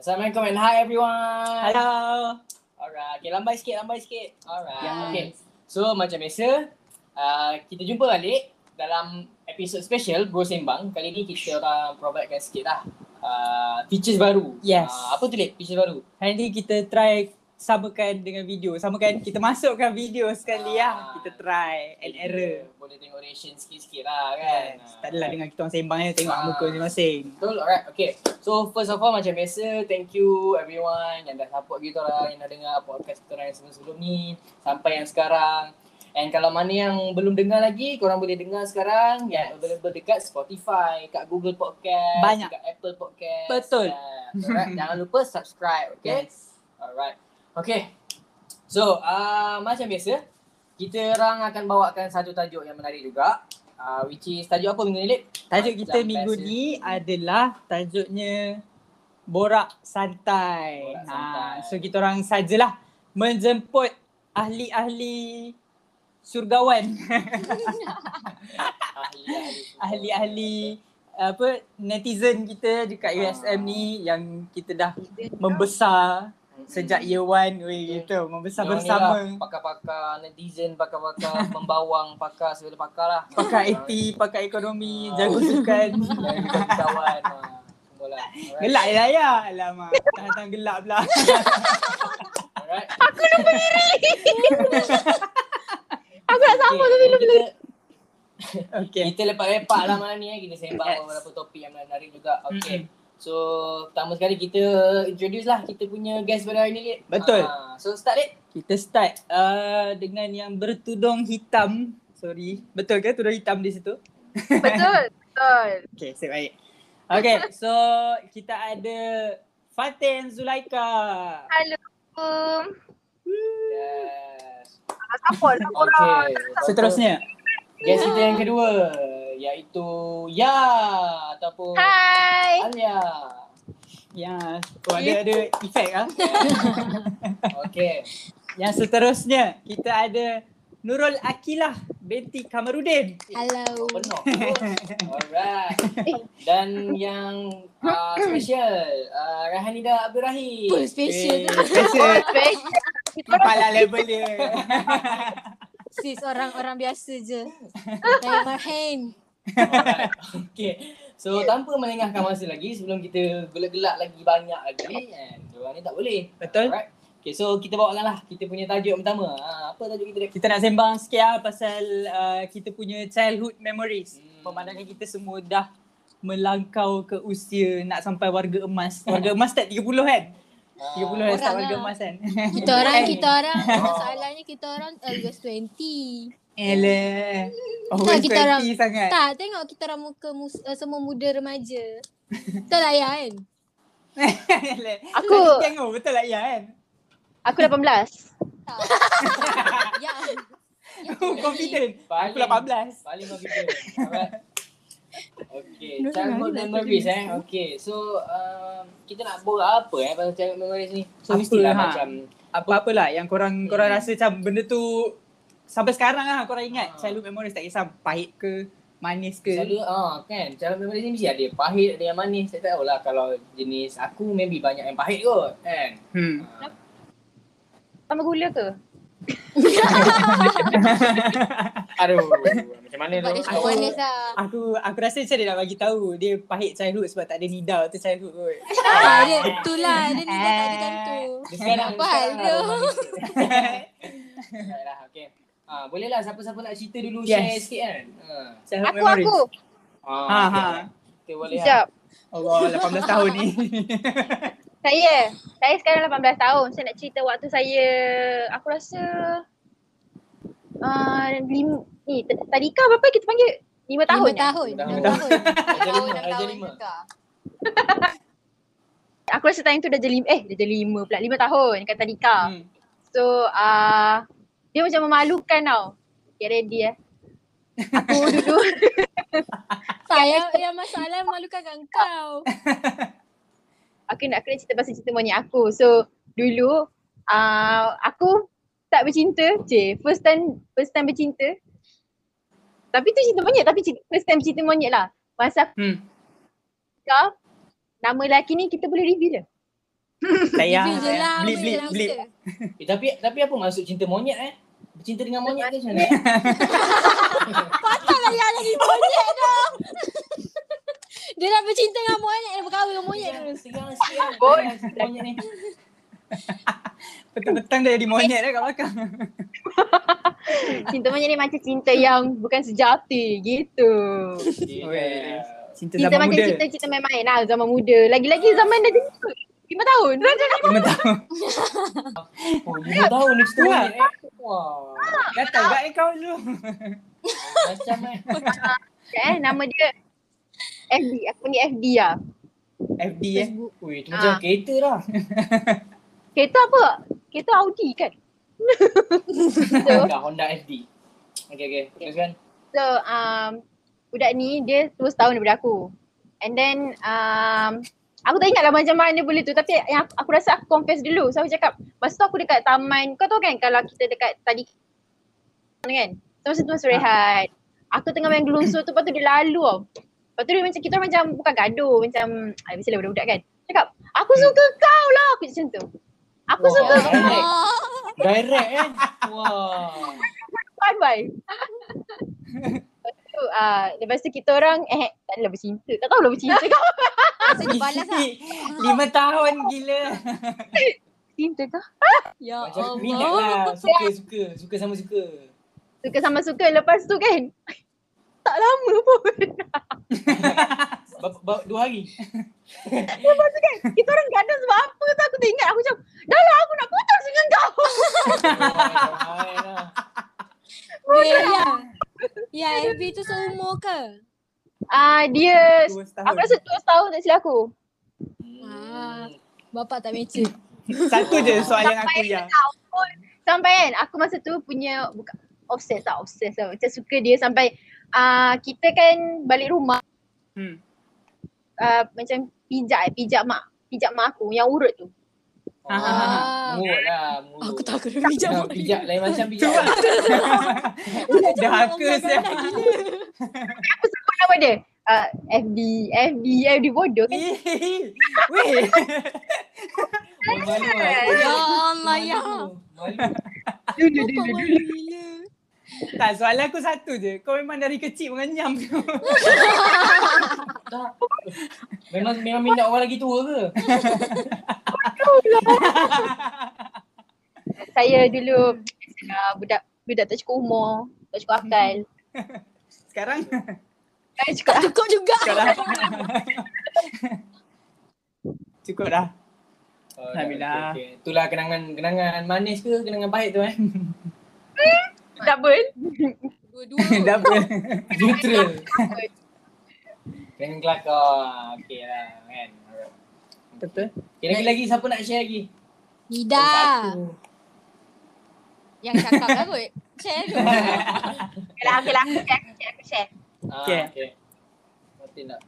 Assalamualaikum and hi everyone. Hello. Alright, okay lambai sikit, lambai sikit. Alright, Yes. okay. So macam biasa, uh, kita jumpa balik dalam episod special Bro Sembang. Kali ni kita orang providekan sikit lah uh, features baru. Yes. Uh, apa tu Lip? Features baru? Hari ni kita try samakan dengan video. Samakan kita masukkan video sekali Ah. lah. Kita try and error. Boleh tengok reaction sikit-sikit lah kan. Yes. Tak adalah dengan kita orang sembang je tengok Ah. muka masing-masing. Betul, alright, okay. So first of all macam biasa, thank you everyone yang dah support kita orang, yang dah dengar podcast kita orang yang sebelum-sebelum ni sampai yang sekarang. And kalau mana yang belum dengar lagi, korang boleh dengar sekarang yang Yes. available dekat Spotify, kat Google Podcast, Banyak. dekat Apple Podcast. Betul. Yeah. Alright, jangan lupa subscribe, okay? Yes. Alright. Okay. So, uh, macam biasa, kita orang akan bawakan satu tajuk yang menarik juga. Uh, which is tajuk apa minggu ni, Lip? Tajuk kita Macam minggu ni adalah tajuknya Borak Santai. Borak Ha, Santai. so kita orang sajalah menjemput ahli-ahli surgawan. Ahli-ahli. ahli-ahli apa netizen kita dekat USM ni yang kita dah membesar sejak year one weh gitu membesar Yang ni bersama lah, pakar-pakar netizen, pakar-pakar pembawang, pakar segala pakar lah. pakar IT, pakar ekonomi, Ah. jago sukan. Semua lah. Gelak je lah ya. Alamak, tahan-tahan gelak pula. Alright. Aku nak sama Okay, tu kita, Okay. kita lepak-lepak lah malam ni eh. Kita sembang Yes. beberapa topik yang menarik juga. Okay. Mm-mm. So, pertama sekali kita introduce lah kita punya guest pada hari ni, Lip. Betul. Ah, so, start, Lip. Kita start uh, dengan yang bertudung hitam. Sorry. Betul ke tudung hitam di situ? Betul, betul. Okay, saya baik. Okay, so kita ada Fatin Zulaika. Halo. Yes. Support lah korang. Okay. Seterusnya. Guest kita yang kedua iaitu Ya ataupun Hai. Alia. Ya, oh, ada ada efek ah. Okay. Yang seterusnya kita ada Nurul Akilah binti Kamarudin. Hello. Penuh. Alright. Dan yang uh, special uh, Rahanida Abdul Rahim. Apa special Eh? Special. Special. Kepala level dia. Sis orang-orang biasa je. Saya Marhain. Okay. So tanpa melengahkan masa lagi sebelum kita gelak-gelak lagi banyak lagi kan. Diorang ni tak boleh. Betul. Alright. Okay so kita bawakan lah kita punya tajuk pertama. Ha, apa tajuk kita dia? Kita nak sembang sikit lah pasal uh, kita punya childhood memories. Hmm. Pemandangan kita semua dah melangkau ke usia nak sampai warga emas. Warga emas tak 30 kan? 30 dah Orang start warga lah. emas kan? Kita orang, kita orang. Oh. Masalahnya kita orang always 20. Eleh. Oh, Tak, kita 20 orang- sangat. Tak, tengok kita orang muka mus- uh, semua muda remaja. Betul lah ya kan? Aku tengok betul lah ya kan? aku 18. Tak. ya. Ya, Oh, confident. Aku Paling- 18. Paling confident. Okay, childhood memories eh. Okay, so um, kita nak borak apa eh pasal childhood memories ni? So Apa, mestilah ha? macam Apa-apalah yang korang korang Hmm. rasa macam benda tu sampai sekarang lah korang ingat Ha. childhood memories tak kisah pahit ke manis ke. Selalu ah kan childhood memories ni mesti ada yang pahit ada yang manis. Saya tak tahulah kalau jenis aku maybe banyak yang pahit kot kan. Hmm. Ah, Sama gula ke? Aduh, macam mana tu? manis lah. Aku aku rasa macam dia nak bagi tahu dia pahit childhood sebab tak ada nidau tu childhood kot. Ah, dia, itulah. Dia ni dah tak ada gantung. Dia sekarang Apa hal sekarang dia? okay. Ah, boleh lah siapa-siapa nak cerita dulu Yes. share sikit kan. Ah. Childhood Aku memories. aku. Ah, Ha okay. ha. Kita boleh lah. Sekejap. Allah 18 tahun ni. Saya, saya sekarang 18 tahun. Saya nak cerita waktu saya, aku rasa uh, lim, ni tadika berapa kita panggil? 5 tahun. Lima eh? tahun. Lima Enam tahun. tahun. Raja lima, enam Raja tahun lima. juga. Aku rasa time tu dah jadi eh dah jadi 5 pula. 5 tahun kat tadika. Hmm. So uh, dia macam memalukan tau. Get ready eh. Aku dulu Saya yang masalah malukan kat kau. aku nak kena cerita pasal cerita monyet aku. So dulu uh, aku tak bercinta. Je, first time first time bercinta. Tapi tu cerita monyet tapi cerita, first time cerita monyet lah. Masa aku Hmm. nikah, nama lelaki ni kita boleh reveal ke? Sayang. Blip, blip, blip. Eh, tapi tapi apa maksud cinta monyet eh? Bercinta dengan monyet ke macam mana? Patah lah yang lagi monyet dah. Dia dah bercinta dengan monyet, dia berkahwin dengan monyet dulu. Sekarang sekarang monyet ni. Petang-petang dah jadi monyet dah kat belakang. Cinta monyet ni macam cinta yang bukan sejati gitu. Yeah. Cinta Cinta zaman macam muda. cinta cinta main-main lah zaman muda. Lagi-lagi zaman dah jemput. Lima tahun. Dah dah Lima tahun. Oh, lima tahun ni cerita Wah. eh. Wah. Gatal kat kau dulu. Macam eh. eh nama dia FD. Aku panggil FD lah. FD eh. Facebook. Ui, tu macam Ah. kereta lah. Kereta apa? Kereta Audi kan? so, Honda FD. Okay, okay. Teruskan. so um, budak ni dia tua setahun daripada aku. And then um, aku tak ingat lah macam mana boleh tu tapi yang aku, aku rasa aku confess dulu. So aku cakap, masa tu aku dekat taman, kau tahu kan kalau kita dekat tadi kan? So masa tu masa rehat. Aku tengah main gelusur tu, lepas tu dia lalu tau. Lepas tu dia macam, kita macam bukan gaduh, macam, ah, biasalah budak-budak kan. Cakap, aku suka kau lah, aku macam tu. Aku Wah, suka direct. Ah, Direct eh. Wah. Bye bye. lepas tu, uh, lepas tu kita orang eh tak adalah bercinta. Tak tahu lah bercinta kau. Rasa dia balas lah. Lima tahun gila. Cinta kau. Ya Macam minat Allah. lah. Suka, suka. Suka sama suka. Suka sama suka lepas tu kan. Tak lama pun. Berapa, dua hari. Lepas tu kan kita orang gaduh sebab apa tu aku tak ingat. Aku macam dah lah aku nak putus dengan kau. Main lah. Ya. Ya, FB tu seumur ke? Ah uh, dia aku rasa dua tahun tak silap aku. Ah. Bapak tak mature. Satu je soalan aku ya. Sampai kan aku masa tu punya bukan obses tak obses lah. Macam suka dia sampai ah uh, kita kan balik rumah Hmm. uh, macam pijak eh, pijak mak, pijak mak aku yang urut tu. Ah. Mulut lah. Mulut. Aku takut dia pijak Nah, mak pijak lain macam pijak. Dah haka siap. Apa nama dia? Uh, FD, FD, FD bodoh kan? Weh. Malu lah. Ya Allah ya. Malu. Bapak malu gila. Tak soalan aku satu je. Kau memang dari kecil mengenyam tu. Tak. Memang memang minat orang lagi tua ke? Saya dulu uh, budak budak tak cukup umur, tak cukup akal. Sekarang Tak cukup. Cukup juga. cukup dah. cukup dah. Oh, Alhamdulillah. Okay, okay. Itulah kenangan kenangan manis ke kenangan pahit tu eh? Double. Dua-dua. Double. Neutral. Kenangan kelakar. Okay lah kan. Betul. Okay, lagi-lagi siapa nak share lagi? Nida. Satu. Yang cakap lah kot. Share tu. Okay lah, okay lah. Aku share, aku share, aku share. Ah, Okay. okay. Mati nak.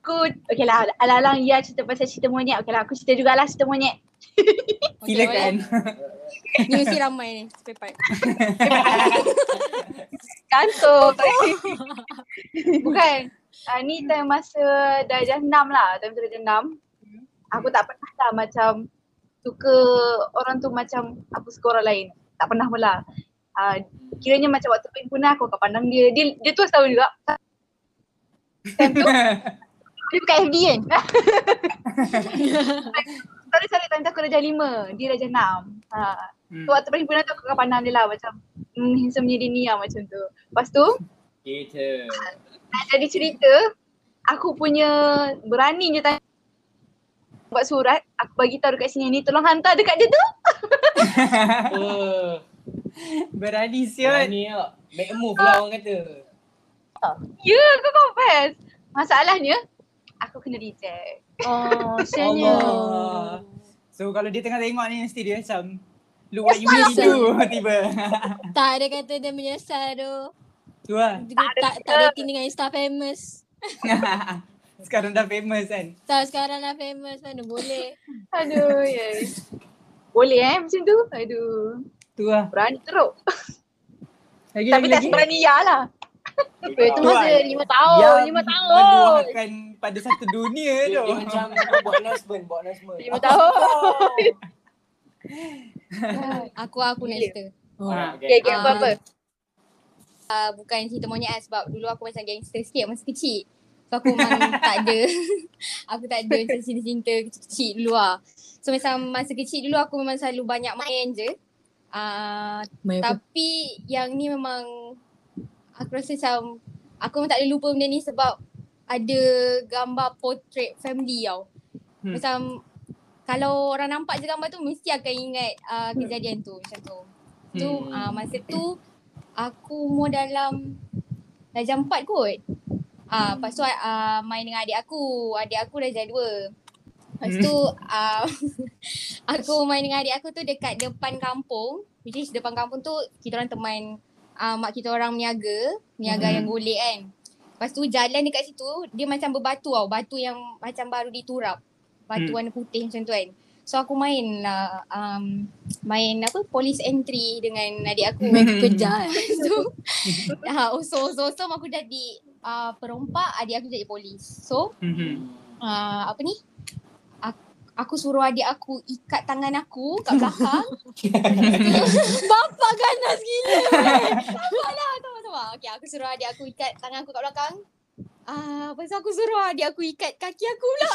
Aku, okay lah, alang-alang ya cerita pasal cerita monyet. Okay lah, aku cerita jugalah cerita monyet. Silakan. Ni mesti ramai ni. Spare part. Kantor. Bukan. Uh, ni time masa darjah enam lah. Time tu darjah enam. Aku tak pernah lah macam suka orang tu macam aku suka orang lain. Tak pernah pun lah. Uh, kiranya macam waktu perhimpunan aku akan pandang dia. Dia, dia tu setahun juga. Time tu dia bukan FD kan? sorry sorry time tu aku darjah lima. Dia darjah enam. Ha. Hmm. So waktu perhimpunan tu aku akan pandang dia lah macam hmm, handsome dia ni lah macam tu. Lepas tu Kita. nak jadi cerita aku punya berani je tanya buat surat aku bagi tahu dekat sini ni tolong hantar dekat dia tu Apa? Berani siot. Ni lah. Make move lah orang kata. ya aku confess masalahnya aku kena reject oh Allah. So kalau dia tengah tengok ni mesti dia macam Look what you made me do tiba. Tak ada kata dia menyesal tu. Tu lah. Dia tak tak rating dengan Insta famous. Sekarang dah famous kan. Tak sekarang dah famous mana boleh. aduh yes boleh eh macam tu aduh Tu lah. berani teruk Lagi tapi lagi tak lagi. seberani ya lah Itu masa Tuan. lima tahun, Yang lima tahun. meluahkan pada satu dunia tu. dia macam apa, buat announcement, buat announcement. Lima tahun. Aku aku nak cerita. Ah, Okay, okay, Ah. apa-apa. Uh, bukan cerita monyet lah sebab dulu aku macam gangster sikit masa kecil. So aku memang tak ada aku tak ada macam cinta-cinta kecil-kecil dulu lah. So macam masa kecil dulu aku memang selalu banyak main je. Uh, Main apa? tapi yang ni memang aku rasa macam aku memang tak boleh lupa benda ni sebab ada gambar portrait family tau. Hmm. Macam kalau orang nampak je gambar tu mesti akan ingat uh, kejadian tu macam tu. Tu Hmm. uh, masa tu aku umur dalam darjah empat kot. Ah, uh, lepas tu uh, main dengan adik aku. Adik aku darjah dua. Lepas tu uh, aku main dengan adik aku tu dekat depan kampung. Which is depan kampung tu kita orang teman uh, mak kita orang meniaga. Meniaga Hmm. yang golek kan. Lepas tu jalan dekat situ dia macam berbatu tau. Batu yang macam baru diturap. Batu Hmm. warna putih macam tu kan. So aku main lah um, main apa police entry dengan adik aku. Main kejar so uh, so so so aku jadi uh, perompak, adik aku jadi polis. So Mhm. uh, apa ni? Aku, suruh adik aku ikat tangan aku kat belakang. Bapak ganas gila. Sabar lah, sabar sabar. Okay, aku suruh adik aku ikat tangan aku kat belakang. Ah, uh, lepas tu aku suruh adik aku ikat kaki aku pula.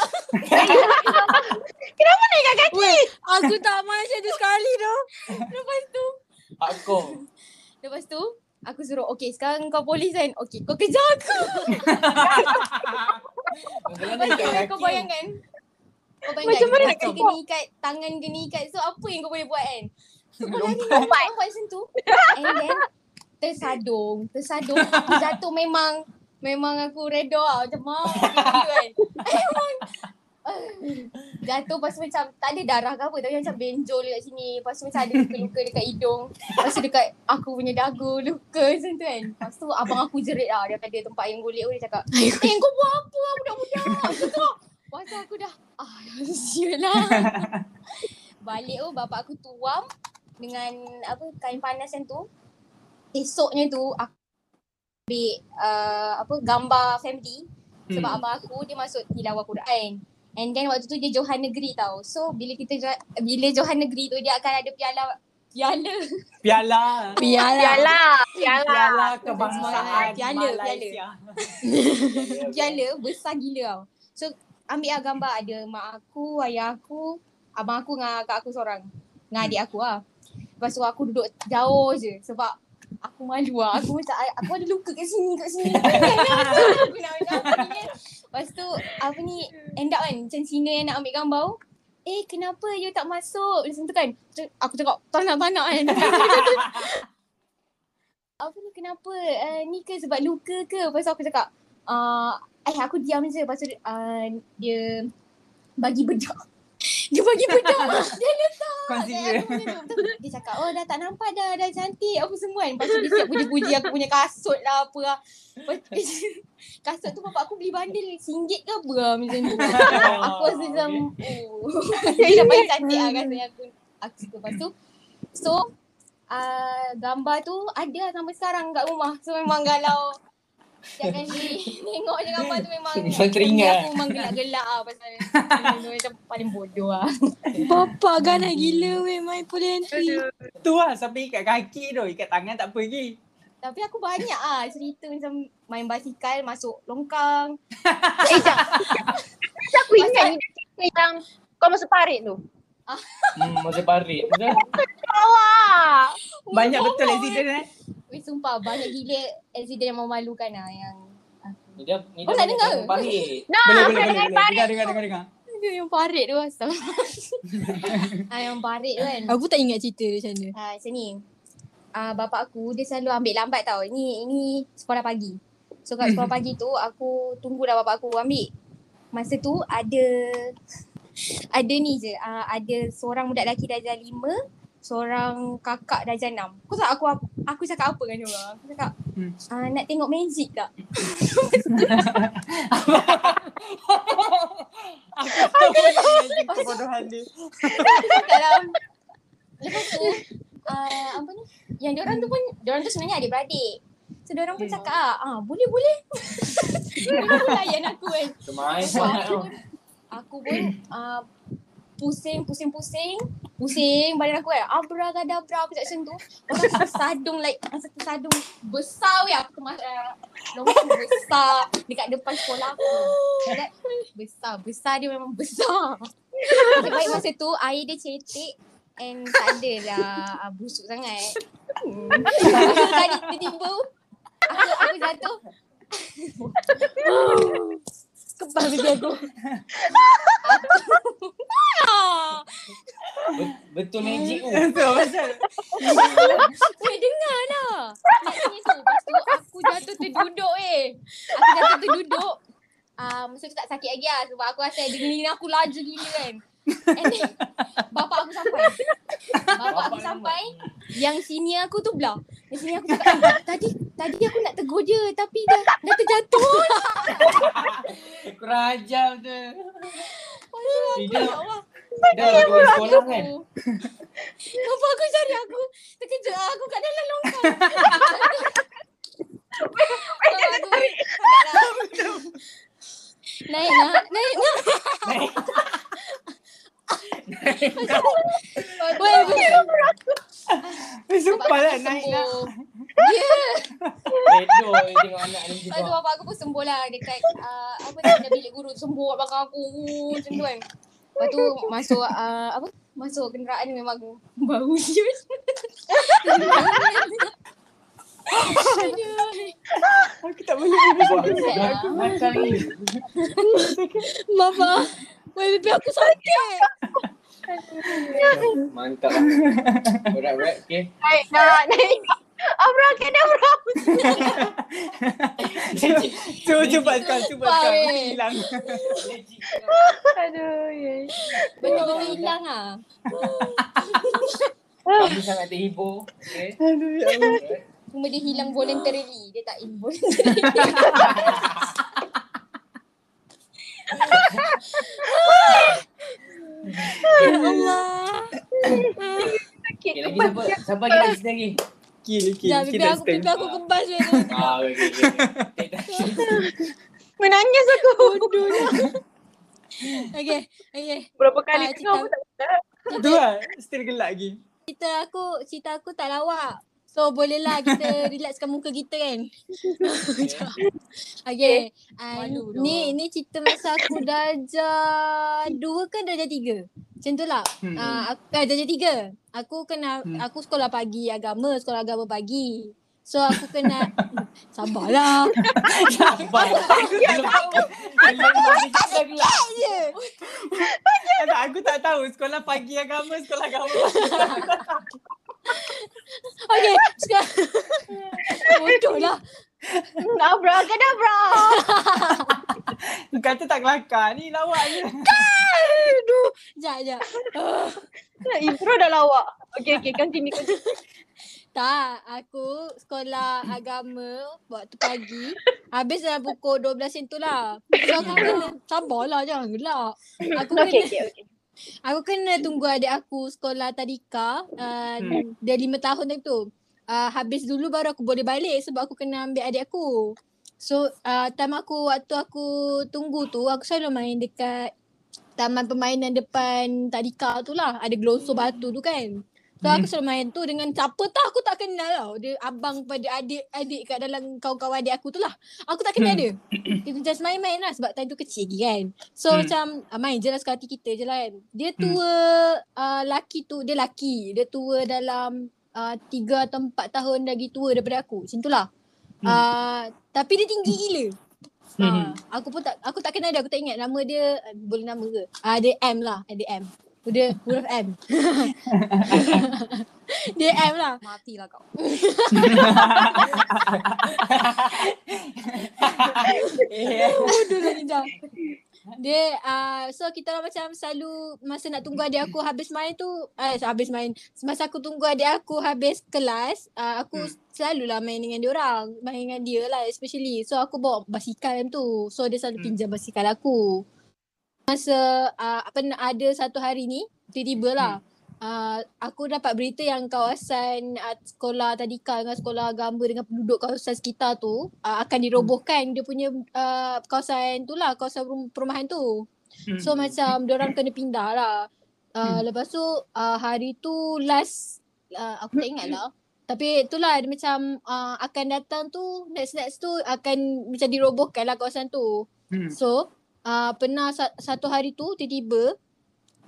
Weh, aku tak macam tu sekali tu. Lepas tu, Aku. lepas tu aku suruh, okay sekarang kau polis kan? Okay, kau kejar aku. Lepas tu kau bayangkan Kau bayangkan Macam mana kaki kena ikat Tangan kena ikat So apa yang kau boleh buat kan? So kau lari Lompat. lompat macam tu. And then Tersadung. Tersadung. Aku jatuh memang Memang aku reda lah Macam Gitu kan? Memang. Jatuh lepas tu macam Tak ada darah ke apa Tapi macam benjol dekat sini. Lepas tu macam ada luka-luka dekat hidung. Lepas tu dekat Aku punya dagu Luka macam tu kan? Lepas tu abang aku jerit lah. Daripada tempat yang golek tu Dia cakap Eh kau buat apa lah budak-budak? Aku tu Tu aku dah Ah sial lah Balik tu bapak aku tuam Dengan apa kain panas yang tu Esoknya tu aku ambil uh, apa gambar family sebab Hmm. abang aku dia masuk tilawah Quran. And then waktu tu dia Johan Negeri tau. So bila kita bila Johan Negeri tu dia akan ada piala piala Piala. Piala. Piala. Piala. Piala kebangsaan Piala, Malaysia. piala besar gila tau. So ambil lah gambar ada mak aku, ayah aku, abang aku dengan kakak aku seorang. Dengan adik aku lah. Lepas tu aku duduk jauh je sebab aku malu lah. Aku macam aku ada luka kat sini kat sini. aku nak. Lepas tu apa ni end up kan macam Cina yang nak ambil gambar. Eh kenapa you tak masuk? Macam tu kan. Aku cakap tak nak tak nak kan. apa ni kenapa? Uh, ni ke sebab luka ke? Lepas tu aku cakap uh, eh aku diam je. Lepas tu uh, dia bagi bedak. Dia bagi bedak. dia letak. Macam tu. Dia cakap oh dah tak nampak dah. Dah cantik apa semua kan. Lepas tu dia siap puji-puji aku punya kasut lah apa lah. Kasut tu bapak aku beli bandel RM1 ke apa lah macam tu. aku rasa macam oh. Dia dah paling cantik lah kasut yang aku, aku suka. Lepas tu so uh, gambar tu ada sampai sekarang kat rumah. So memang kalau Setiap kali tengok je gambar tu memang Memang teringat. Aku memang gelak-gelak lah pasal macam paling bodoh lah. Bapak ganas gila weh main polyentry. Tu lah sampai ikat kaki tu. Ikat tangan tak apa lagi. Tapi aku banyak ah cerita macam main basikal masuk longkang. Eh, jap. Macam aku ingat ni cerita yang kau masuk parit tu. Hmm, masa parit. Betul? Awak. Banyak Oh, betul oh, accident eh. Weh sumpah banyak gila accident yang memalukan lah yang Ni dia, ni Oh, dia nak dengar? Parit. Nah, Boleh boleh nak boleh. dengar boleh. parit. Dengar dengar dengar dengar. Aduh, yang parit tu asal. ah, yang parit tu kan. Aku tak ingat cerita dia macam mana. Ah, macam ni. Ah, bapak aku dia selalu ambil lambat tau. Ini ini sekolah pagi. So kat sekolah pagi tu aku tunggu dah bapak aku ambil. Masa tu ada ada ni je. Ah, ada seorang budak lelaki darjah lima, seorang kakak darjah enam. Kau tahu aku aku cakap apa kan dia orang? Aku cakap Hmm. ah, nak tengok magic tak? Kebodohan dia. dalam lepas tu uh, apa ni yang diorang tu pun diorang tu sebenarnya adik beradik so diorang pun Hmm. cakap ah boleh boleh. Dia layan aku kan. Semai So, sangat aku pun, aku uh, pusing, pusing, pusing. Pusing badan aku kan. Abra-kadabra aku tak macam tu. Lepas tu tersadung like, masa tersadung besar weh. Aku kemas uh, longkang besar dekat depan sekolah aku. Like, besar, besar dia memang besar. Baik masa tu air dia cetek and tak ada lah uh, busuk sangat. Hmm. Tu tadi tiba-tiba aku, aku jatuh. Kepal bagi aku. Ah. Bet- Betul magic tu. Betul pasal. Weh dengar lah. Maknanya tu. Lepas tu aku jatuh terduduk eh. Aku jatuh terduduk. Uh, masa tu tak sakit lagi lah sebab aku rasa adrenalin aku laju gila kan. And then bapak aku sampai. Bapak aku sampai. Yang senior aku tu belah. Yang senior aku cakap, "Eh, tadi tadi aku nak tegur dia tapi dah, dah terjatuh. Kurang ajar aku ya Allah. Dah lah kau sekolah kan. Bapak aku cari aku. Terkejut lah aku kat dalam longkang. Bapak aku, Naik nak, naik nak. Boleh, boleh. Sumpah lah naik nak. Ya. Redo tengok anak ni Lepas tu juga. bapak aku pun sembuh lah dekat uh, apa ni ada bilik guru sembuh kat belakang aku macam tu kan. Lepas tu masuk uh, apa masuk kenderaan ni memang bau siut. Aku tak boleh. Aku nakal ni. Bapa. Weh, bebe aku sakit. Mantap lah. Berat-berat. Okay. Naik nak naik. Abra kedabra. Cuba cuba kau cuba Sumpah, kau hilang. Aduh. ya. Betul-betul hilang ah. Kami sangat terhibur. Okay. Aduh ya Allah. Cuma dia hilang voluntarily. Dia tak involuntarily. Ya Allah. Sakit Okay, lagi kepala. siapa? Siapa lagi nak cerita lagi? Kill kill. Bebe that aku, bebe aku kebas tu. Ah, okay, okay. Menangis aku. Okay, okay. Berapa kali Ah, tengok aku cerita- tak lah. Still gelak lagi. Cerita aku, cerita aku tak lawak. So bolehlah kita relaxkan muka kita kan. Okay. Uh, Malu ni ni cerita masa aku darjah dua ke darjah tiga. Macam tu lah. Hmm. Uh, aku, eh, darjah tiga. Aku kena, Hmm. aku sekolah pagi agama, sekolah agama pagi. So aku kena, sabarlah. Sabar. Aku tak tahu sekolah pagi agama, sekolah agama. Okay, sekarang. Bodoh lah. Abra kedabra. Kata tak kelakar. Ni lawak je. Aduh. Sekejap, sekejap. Uh, Intro dah lawak. Okay, okay. Continue, continue. tak, aku sekolah agama waktu pagi. Habis dalam pukul 12 macam tu lah. So aku kena, sabarlah jangan gelak. Aku Okay, kena, okay, okay. Aku kena tunggu adik aku sekolah tadika. Uh, Hmm. Dia lima tahun time tu. Uh, habis dulu baru aku boleh balik sebab aku kena ambil adik aku. So uh, time aku waktu aku tunggu tu aku selalu main dekat taman permainan depan tadika tu lah. Ada gelosor batu tu kan. So aku selalu main tu dengan siapa tak aku tak kenal tau. Dia abang pada adik-adik kat dalam kawan-kawan adik aku tu lah. Aku tak kenal dia. Kita just main-main lah sebab time tu kecil lagi kan. So Hmm. macam ah, main je lah suka hati kita je lah kan. Dia tua uh, laki tu, dia laki. Dia tua dalam uh, tiga atau empat tahun lagi tua daripada aku. Macam tu lah. Hmm. Uh, tapi dia tinggi gila. Hmm. Uh, aku pun tak aku tak kenal dia, aku tak ingat nama dia uh, boleh nama ke. Ah uh, dia M lah, ada M. Dia huruf M. dia M lah. Matilah kau. Bodoh lah Nida. Dia uh, so kita orang macam selalu masa nak tunggu adik aku habis main tu eh habis main semasa aku tunggu adik aku habis kelas uh, aku Hmm. selalulah main dengan dia orang main dengan dia lah especially so aku bawa basikal tu so dia selalu Hmm. pinjam basikal aku masa uh, apa ada satu hari ni tiba-tiba lah uh, aku dapat berita yang kawasan uh, sekolah tadika dengan sekolah agama dengan penduduk kawasan sekitar tu uh, akan dirobohkan dia punya uh, kawasan tu lah, kawasan perum- perumahan tu. Hmm. So macam orang kena pindah lah. Uh, Hmm. Lepas tu uh, hari tu last uh, aku tak ingat lah. Tapi itulah dia macam uh, akan datang tu next-next tu akan macam dirobohkan lah kawasan tu. Hmm. So uh, pernah sa- satu hari tu tiba-tiba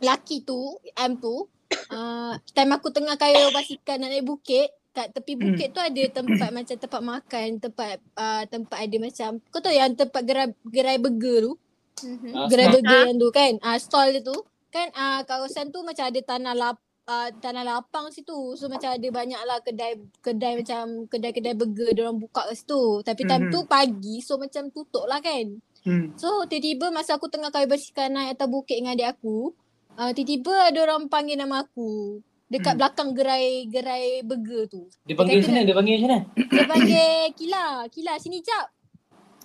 laki tu M tu uh, time aku tengah kaya basikal nak naik bukit kat tepi Hmm. bukit tu ada tempat macam tempat makan, tempat uh, tempat ada macam kau tahu yang tempat gerai gerai burger tu, Mhm. Ah, gerai burger yang tu kan. Ah uh, stall dia tu kan uh, kawasan tu macam ada tanah lap uh, tanah lapang situ. So macam ada banyak lah kedai kedai macam kedai-kedai burger dia orang buka kat situ. Tapi time Mhm. tu pagi so macam tutup lah kan. Hmm. So tiba-tiba masa aku tengah kaya basikal naik atas bukit dengan adik aku, uh, tiba-tiba ada orang panggil nama aku dekat Hmm. belakang gerai gerai burger tu. Dia panggil kata mana? Dia panggil macam mana? Dia panggil Kila, Kila sini jap.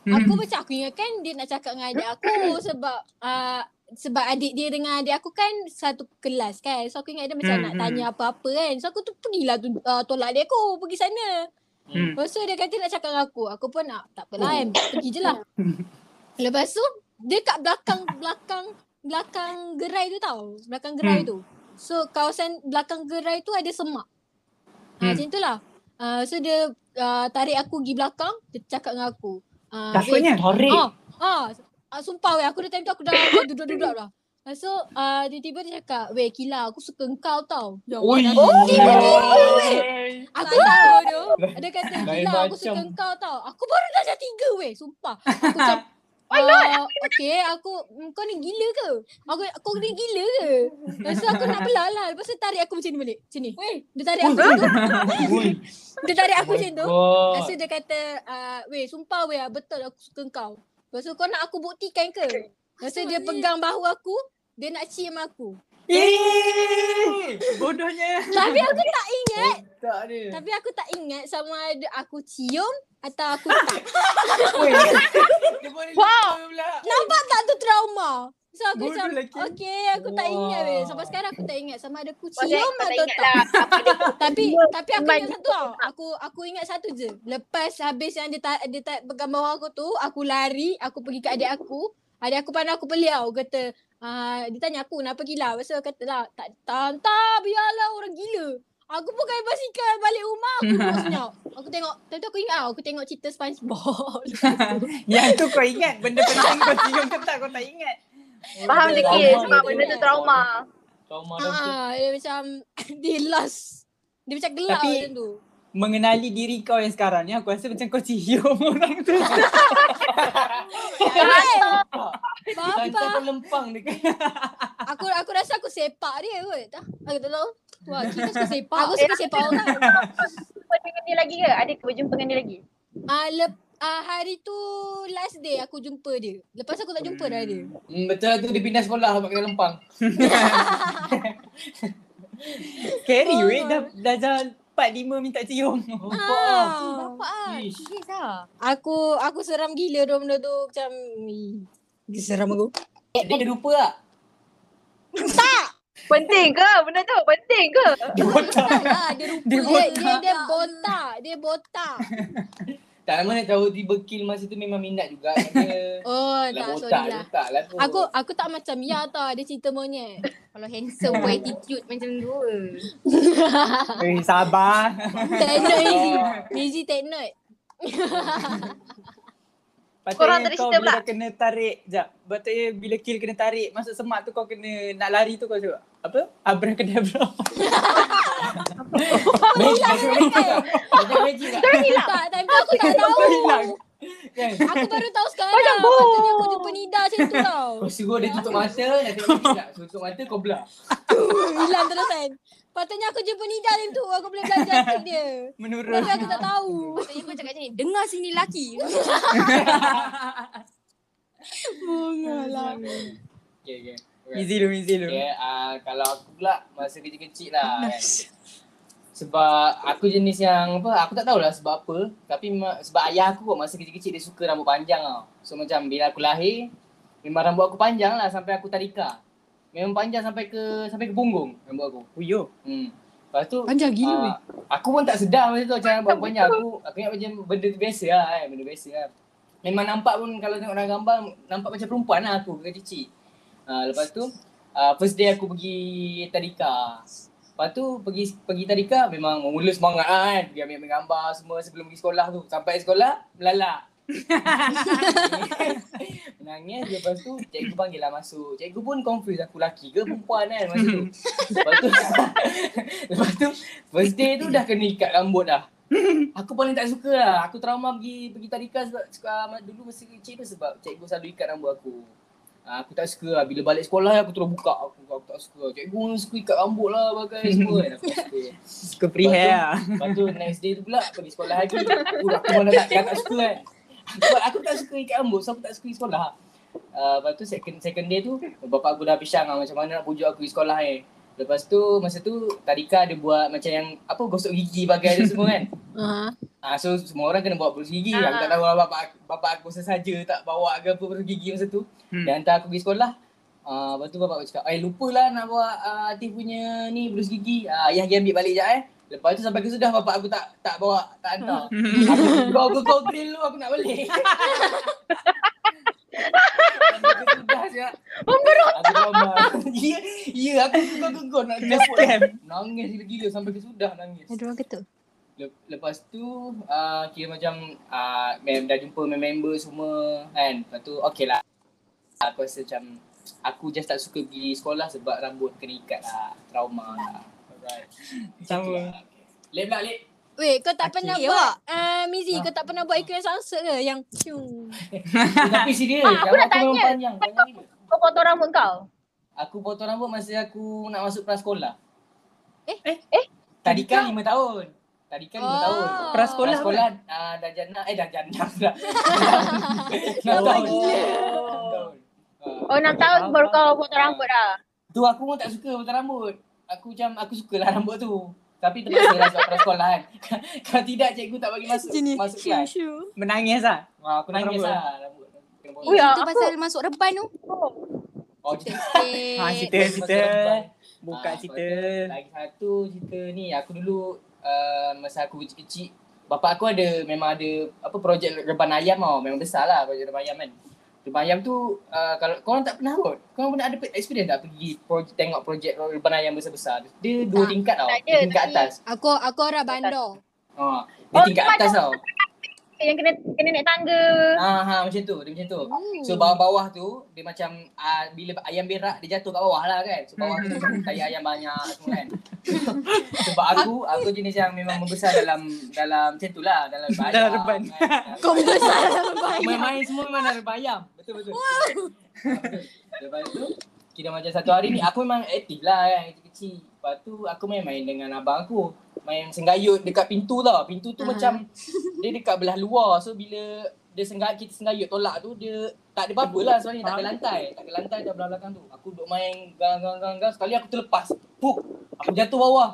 Hmm. Aku macam aku ingatkan dia nak cakap dengan adik aku sebab uh, sebab adik dia dengan adik aku kan satu kelas kan. So aku ingat dia macam Hmm, nak hmm. tanya apa-apa kan. So aku tu pergilah tu, uh, tolak adik aku pergi sana. Hmm. Lepas tu dia kata nak cakap dengan aku. Aku pun nak tak apalah kan. Pergi je lah. Lepas tu dia kat belakang belakang belakang gerai tu tau. Belakang gerai Hmm. tu. So kawasan belakang gerai tu ada semak. Ha, Hmm. macam tu lah. Uh, so dia uh, tarik aku pergi belakang. Dia cakap dengan aku. Uh, Takutnya. Tarik. Ah, ah, ah, sumpah weh aku dah time tu aku dah dah duduk-duduk dah. Lepas tu uh, tiba-tiba dia cakap, weh Kila aku suka engkau tau. Ya Oi. dah- Tiba-tiba weh. Aku tahu tu. Dia kata Kila aku suka engkau tau. Aku baru darjah tiga weh sumpah. Aku macam Uh, okay aku mm, kau ni gila ke? Aku kau ni gila ke? Lepas tu aku nak belah lah. Lepas tu tarik aku macam ni balik. Macam ni. Dia tarik aku macam tu. Oi. Dia tarik aku macam tu. Oh. Lepas tu dia kata, uh, weh sumpah weh betul aku suka kau. Lepas tu kau nak aku buktikan ke? Lepas tu dia pegang bahu aku, dia nak cium aku. Eh, bodohnya. Tapi aku tak ingat, Tak ada. tapi aku tak ingat sama ada aku cium atau aku tak. Dia boleh Wow. Nampak tak tu trauma? So aku Bodoh macam, lelaki. okay aku tak ingat weh. Sampai sekarang aku tak ingat sama ada aku tak cium tak atau ingat tak. lah. Apa dia Tapi tapi aku ingat satu tau. Aku aku ingat satu je. Lepas habis yang dia tak dia tak pegang bawah aku tu, aku lari, aku pergi ke adik aku. Adik aku pandang aku pelik tau. Kata, uh, dia tanya aku kenapa gila. Lepas tu aku kata lah, tak, tak, tak, biarlah orang gila. Aku pun kaya basikal balik rumah, aku duduk senyap. Aku tengok, tu aku ingat aku tengok cerita Spongebob. Yang tu kau ingat. Benda penting kau cium ke tak kau tak ingat. Faham je dia sebab benda tu trauma. Trauma ah, dia macam, dia lost. Dia macam gelap Tapi- macam tu. Mengenali diri kau yang sekarang ni aku rasa macam kau cium orang tu. Bapa, kau lempang dekat. aku aku rasa aku sepak dia kot. Tak, aku tak tahu. Wah, kita suka sepak. Aku suka sepak orang. Jumpa dengan dia lagi ke? Ada ke berjumpa dengan dia lagi? Ah, lep, ah, hari tu last day aku jumpa dia. Lepas aku tak jumpa dah dia. Hmm, betul lah tu dia pindah sekolah sebab kena lempang. Scary Oh. weh dah dah jalan 4 5 minta cium. Nampak Ah. Bapak ah. Ish. Serius ah. Aku aku seram gila dia benda tu macam ih, seram aku. Dia ada lupa tak? Penting ke benda tu? Penting ke? Dia botak. Tak lah, dia rupa Dia dia, dia, botak. dia botak. Dia botak. Tak lama nak tahu tiba kill masa tu memang minat juga. Oh, lah tak, botak sorry lah. tak lah tu. Aku aku tak macam ya tau ada cerita monyet. Kalau handsome pun attitude macam tu. Eh sabar. Take note Easy. Easy take note. Korang Patutnya tak ada kau cerita bila pula? dah kena tarik. Sekejap. Patutnya bila kill kena tarik. Masuk semak tu kau kena nak lari tu kau cuba. Apa? Abracadabra. Magic, macam magic tak? Macam magic tak? Tak, time tu aku tak tahu. Kan? Aku baru tahu sekarang. Patutnya aku jumpa Nida macam tu tau. Kau suruh dia tutup mata, nak tengok magic tak? Tutup mata kau belah. Hilang terus kan. Patutnya aku jumpa Nida time tu. Aku boleh belajar trik dia. Menurut. Tapi aku tak tahu. Patutnya kau cakap macam ni. Dengar sini laki. Bunga lah. Okay, okay. Easy lu, easy lu. Okay, uh, kalau aku pula masa kecil-kecil lah kan. Sebab aku jenis yang apa, aku tak tahulah sebab apa. Tapi ma- sebab ayah aku kot masa kecil-kecil dia suka rambut panjang tau. So macam bila aku lahir, memang rambut aku panjang lah sampai aku tadika. Memang panjang sampai ke sampai ke punggung rambut aku. Oh yo. Hmm. Lepas tu Panjang gila weh. ah, aku pun tak sedar masa tu macam rambut aku panjang. Aku aku ingat macam benda tu biasa lah kan, benda biasa lah. Memang nampak pun kalau tengok dalam gambar nampak macam perempuan lah aku kecil. Ah, lepas tu ah, first day aku pergi tadika. Lepas tu pergi pergi tadika memang mula semangat lah kan. Pergi ambil, ambil gambar semua sebelum pergi sekolah tu. Sampai sekolah melalak. Menangis lepas tu cikgu panggil lah masuk. Cikgu pun confuse aku lelaki ke perempuan kan masa tu. Lepas tu lepas tu first day tu dah kena ikat rambut dah. Aku paling tak suka lah. Aku trauma pergi pergi tadika sebab uh, dulu masa kecil tu sebab cikgu selalu ikat rambut aku. Uh, aku tak suka lah. Bila balik sekolah aku terus buka. Aku, aku tak suka. Cikgu suka ikat rambut lah bagai semua kan. Aku tak suka. Suka free hair lah. Lepas tu next day tu pula pergi sekolah lagi. Aku aku mana tak, dah tak suka kan. Aku, aku tak suka ikat rambut so aku tak suka pergi sekolah. Uh, lepas tu second, second day tu bapak aku dah pisang lah macam mana nak pujuk aku pergi sekolah ni. Lepas tu masa tu Tadika dia buat macam yang apa gosok gigi bagai tu semua kan. Ha. Ah so semua orang kena bawa berus gigi. Ah. Aku tak tahu lah bapak bapak aku sesaja tak bawa ke apa berus gigi masa tu. Hmm. Dia hantar aku pergi sekolah. Ah lepas tu bapak aku cakap, "Eh lupalah nak bawa uh, Atif punya ni berus gigi. Ah ayah pergi ambil balik jap eh." Lepas tu sampai ke sudah bapak aku tak tak bawa tak hantar. aku kau kau grill lu aku nak balik. Sampai ke sudah siap. Memberontak. Aku gambar. Ya, ya aku suka gegon nak jemput. scam. Nangis gila-gila sampai ke sudah nangis. Ada orang kata. Le- lepas tu uh, kira macam uh, mem- dah jumpa member semua kan. Lepas tu okey lah. Aku rasa macam aku just tak suka pergi sekolah sebab rambut kena ikat lah. Trauma lah. Alright. Sama. Lep pula lep. Weh, kau tak Aki. pernah Eh, buat uh, Mizi, kau tak pernah buat iklan sunset ke yang. Eh, Tapi serius. Ah, aku nak tanya. Kau potong rambut kau? Aku potong rambut masa aku nak masuk prasekolah. Eh? Eh? Tadi kan lima tahun. Tadi kan lima Oh. tahun. Prasekolah Prasekolah uh, dah jana eh dah jana pula. Enam Oh. tahun. gila. Enam tahun. Ah. Oh 6 tahun baru kau potong rambut dah. Tu aku pun tak suka potong rambut. Aku macam aku sukalah rambut tu. Tapi terpaksa lah sebab prasekolah kan. Kalau tidak cikgu tak bagi masuk Sini. masuk kelas. shoo. Menangis lah. Wah, aku nangis Rambut. lah rambut. Ui, Itu pasal masuk reban tu. Oh, Eh, Ha, cerita, cerita. reban. Buka Ah, cerita. tu Lagi satu cerita ni aku dulu uh, masa aku kecil-kecil bapak aku ada memang ada apa projek reban ayam tau. Memang besar lah projek reban ayam kan. Reban ayam tu uh, kalau korang tak pernah kot. Korang pernah ada experience tak pergi projek, tengok projek reban ayam besar-besar. Dia dua Tak. tingkat tau. Tak Dia ada, tingkat atas. Aku aku orang bandar. Ha, dia Oh, tingkat atas tau. Yang kena kena naik tangga. Ha ha macam tu, dia macam tu. Oh. So bawah-bawah tu dia macam uh, bila ayam berak dia jatuh kat bawah lah kan. So bawah tu macam tai ayam banyak semua kan. Sebab aku aku jenis yang memang membesar dalam dalam macam tu lah dalam bayam. Dalam reban. Kan. Kau besar dalam bayam. Main-main semua memang dalam bayam. Betul betul. Wow. Lepas tu kira macam satu hari ni aku memang aktif lah kan kecil-kecil. Lepas tu aku main-main dengan abang aku. Main senggayut dekat pintu tau. Pintu tu Aha. macam dia dekat belah luar. So bila dia senggayut kita senggayut tolak tu dia tak ada apa-apa lah sebenarnya tak ada lantai. Tak ada lantai kat belah belakang tu. Aku duduk main gang gang gang gang sekali aku terlepas. Puk. Aku jatuh bawah.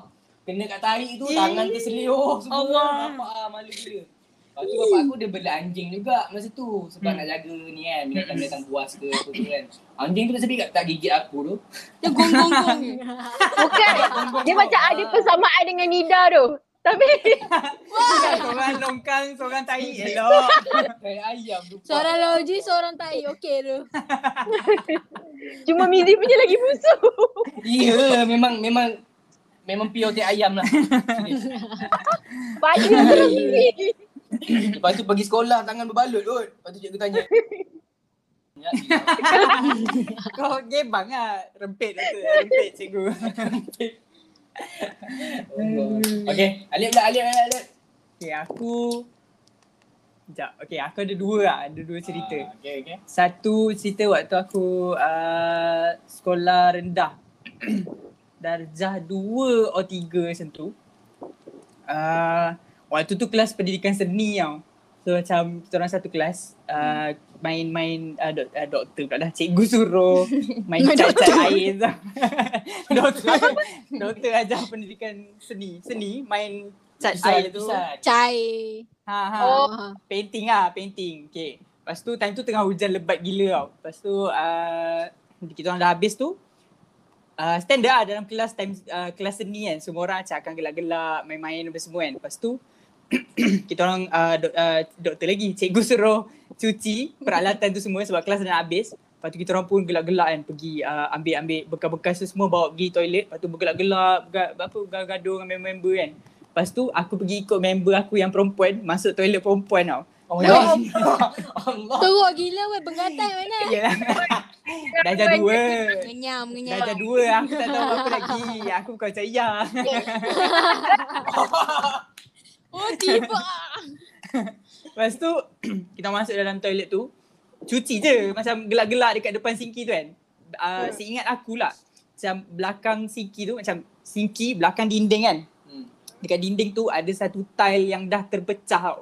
Kena kat tahi tu tangan terselioh semua. Allah. Nampak ah malu gila. Lepas tu bapak aku dia bela anjing juga masa tu sebab nak jaga ni kan binatang-binatang buas ke apa tu kan. Anjing tu tak, tak gigit aku tu. Dia gong-gong-gong. Bukan. Dia macam ada persamaan dengan Nida tu. Tapi Seorang longkang, seorang tai. Elok. Kayak ayam tu. Seorang loji, seorang tai. Okey tu. cuma Mizi punya lagi busuk. Ya, memang memang memang pure teh ayam lah. Terus Mizi. Lepas tu pergi sekolah tangan berbalut kot. Lepas tu cikgu tanya. Ya, Kau gebang lah. Rempit lah tu. Rempit cikgu. Okay, Alip pula, Alip, Alip. Okay, aku... Sekejap. Okay, aku ada dua lah. Ada dua cerita. Ah, Okay, okay. Satu cerita waktu aku uh, sekolah rendah. Darjah dua atau tiga macam tu. Uh, waktu tu kelas pendidikan seni tau. So macam kita orang satu kelas uh, main-main uh, dok, uh, doktor pula dah. Cikgu suruh main cat-cat air tau. doktor, doktor ajar pendidikan seni. Seni main cat air tu. Cai. Ha ha. Oh. Ah. Painting lah, painting. Okay. Lepas tu time tu tengah hujan lebat gila tau. Lepas tu uh, kita orang dah habis tu. uh, standard lah dalam kelas time uh, kelas seni kan semua orang macam akan gelak-gelak main-main apa semua kan lepas tu kita orang uh, dok, uh, doktor lagi cikgu suruh cuci peralatan tu semua sebab kelas dah nak habis. Lepas tu kita orang pun gelak-gelak kan pergi uh, ambil-ambil bekas-bekas tu semua bawa pergi toilet. Lepas tu bergelak-gelak berga- apa gaduh dengan member-member kan. Lepas tu aku pergi ikut member aku yang perempuan masuk toilet perempuan tau. Oh ya. Allah. Teruk gila weh Penggatai mana Yalah. dah dah dua. Ngenyam Dah Ngenyam. Dah dua. Aku tak tahu apa lagi. Aku bukan macam ya Oh tiba Lepas tu kita masuk dalam toilet tu cuci je macam gelak-gelak dekat depan sinki tu kan. Uh, seingat aku lah macam belakang sinki tu macam sinki belakang dinding kan. Hmm. Dekat dinding tu ada satu tile yang dah terpecah tau.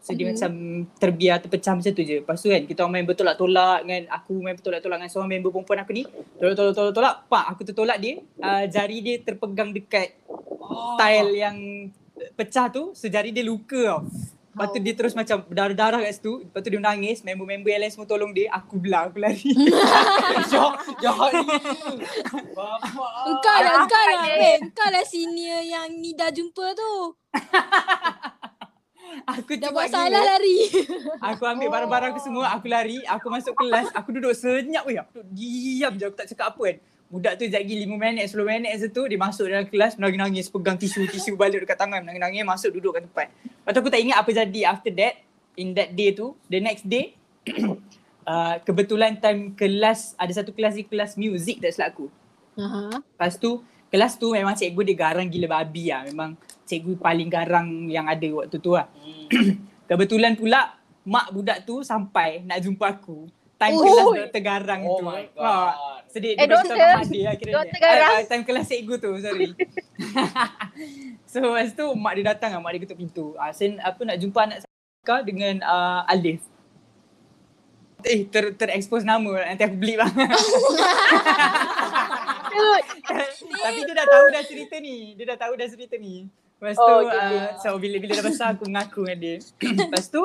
So dia Mhm. macam terbiar terpecah macam tu je. Lepas tu kan kita orang main bertolak-tolak dengan aku main bertolak-tolak dengan seorang member perempuan aku ni. Tolak-tolak-tolak-tolak. Pak aku tertolak dia. Uh, jari dia terpegang dekat Oh. tile yang pecah tu. So jari dia luka tau. Lepas tu dia terus macam berdarah-darah kat situ. Lepas tu dia menangis. Member-member yang lain semua tolong dia. Aku belah, aku lari. Jahat, jahat ni. Bapak. Engkau lah Engkau lah Engkau lah senior yang ni dah jumpa tu aku Dah buat gila. salah lari Aku ambil barang-barang aku semua. Aku lari. Aku masuk kelas. Aku duduk senyap weh. Aku duduk diam je. Aku tak cakap apa kan. Budak tu lagi 5 minit, 10 minit macam tu. Dia masuk dalam kelas menangis-nangis. Pegang tisu-tisu balik dekat tangan. Menangis-nangis. Masuk duduk kat tempat. Lepas tu aku tak ingat apa jadi after that. In that day tu. The next day. uh, kebetulan time kelas. Ada satu kelas ni kelas music tak silap aku. Aha. Lepas tu kelas tu memang cikgu dia garang gila babi lah. Memang cikgu paling garang yang ada waktu tu lah. Hmm. Kebetulan pula mak budak tu sampai nak jumpa aku. Time Oh. kelas doktor garang Oh tu. my Ha, god. Sedih Eh, dia doktor. mak dia lah kira Doktor garang. time kelas cikgu tu, sorry. so lepas tu mak dia datang lah, mak dia ketuk pintu. Ah, sen, apa nak jumpa anak saya dengan uh, Alif. Eh, ter, ter-expose nama nanti aku beli lah. Tapi dia dah tahu dah cerita ni. Dia dah tahu dah cerita ni. Lepas tu, Oh, okay, okay. uh, so bila-bila dah besar aku mengaku dengan dia. Lepas tu,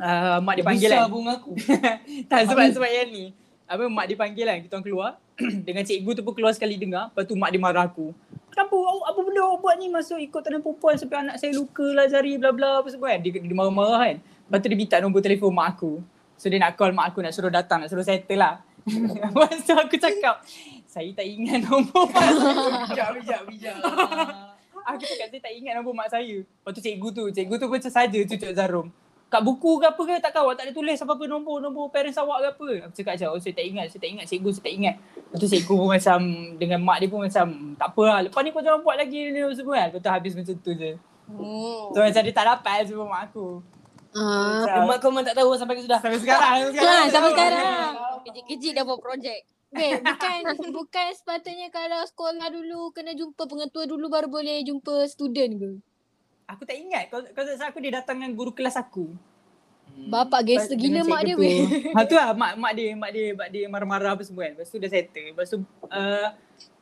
uh, mak dia panggil Besar kan. bunga aku. tak sebab sebab yang ni. Apa mak dia panggil kan kita orang keluar. dengan cikgu tu pun keluar sekali dengar. Lepas tu mak dia marah aku. Kenapa awak apa benda awak buat ni masuk ikut tangan perempuan sampai anak saya luka lah jari bla bla apa semua kan. Dia, dia marah-marah kan. Lepas tu dia minta nombor telefon mak aku. So dia nak call mak aku nak suruh datang, nak suruh settle lah. Lepas tu aku cakap, saya tak ingat nombor mak saya. Bijak, bijak, bijak. Aku cakap saya tak ingat nombor mak saya. Lepas tu cikgu tu, cikgu tu macam saja cucuk jarum. Kat buku ke apa ke tak kau tak ada tulis apa-apa nombor nombor parents awak ke apa. Aku cakap macam oh saya tak ingat, saya tak ingat cikgu saya tak ingat. Lepas tu cikgu pun macam dengan mak dia pun macam tak apa lah. Lepas ni kau jangan buat lagi ni semua kan. Lepas tu habis macam tu je. Oh. So macam dia tak dapat semua mak aku. Ah. Macam, Mak kau memang tak tahu sampai ke sudah. sampai sekarang. Sampai sekarang. Ha, sampai tahu. sekarang. Kecil-kecil dah buat projek. Weh, bukan bukan sepatutnya kalau sekolah dulu kena jumpa pengetua dulu baru boleh jumpa student ke? Aku tak ingat. Tak salah aku dia datang dengan guru kelas aku. Bapak gangster gila mak dia weh. tu. Ha tu lah mak, mak dia, mak dia, mak dia marah-marah apa semua kan. Lepas tu dah settle. Lepas tu uh,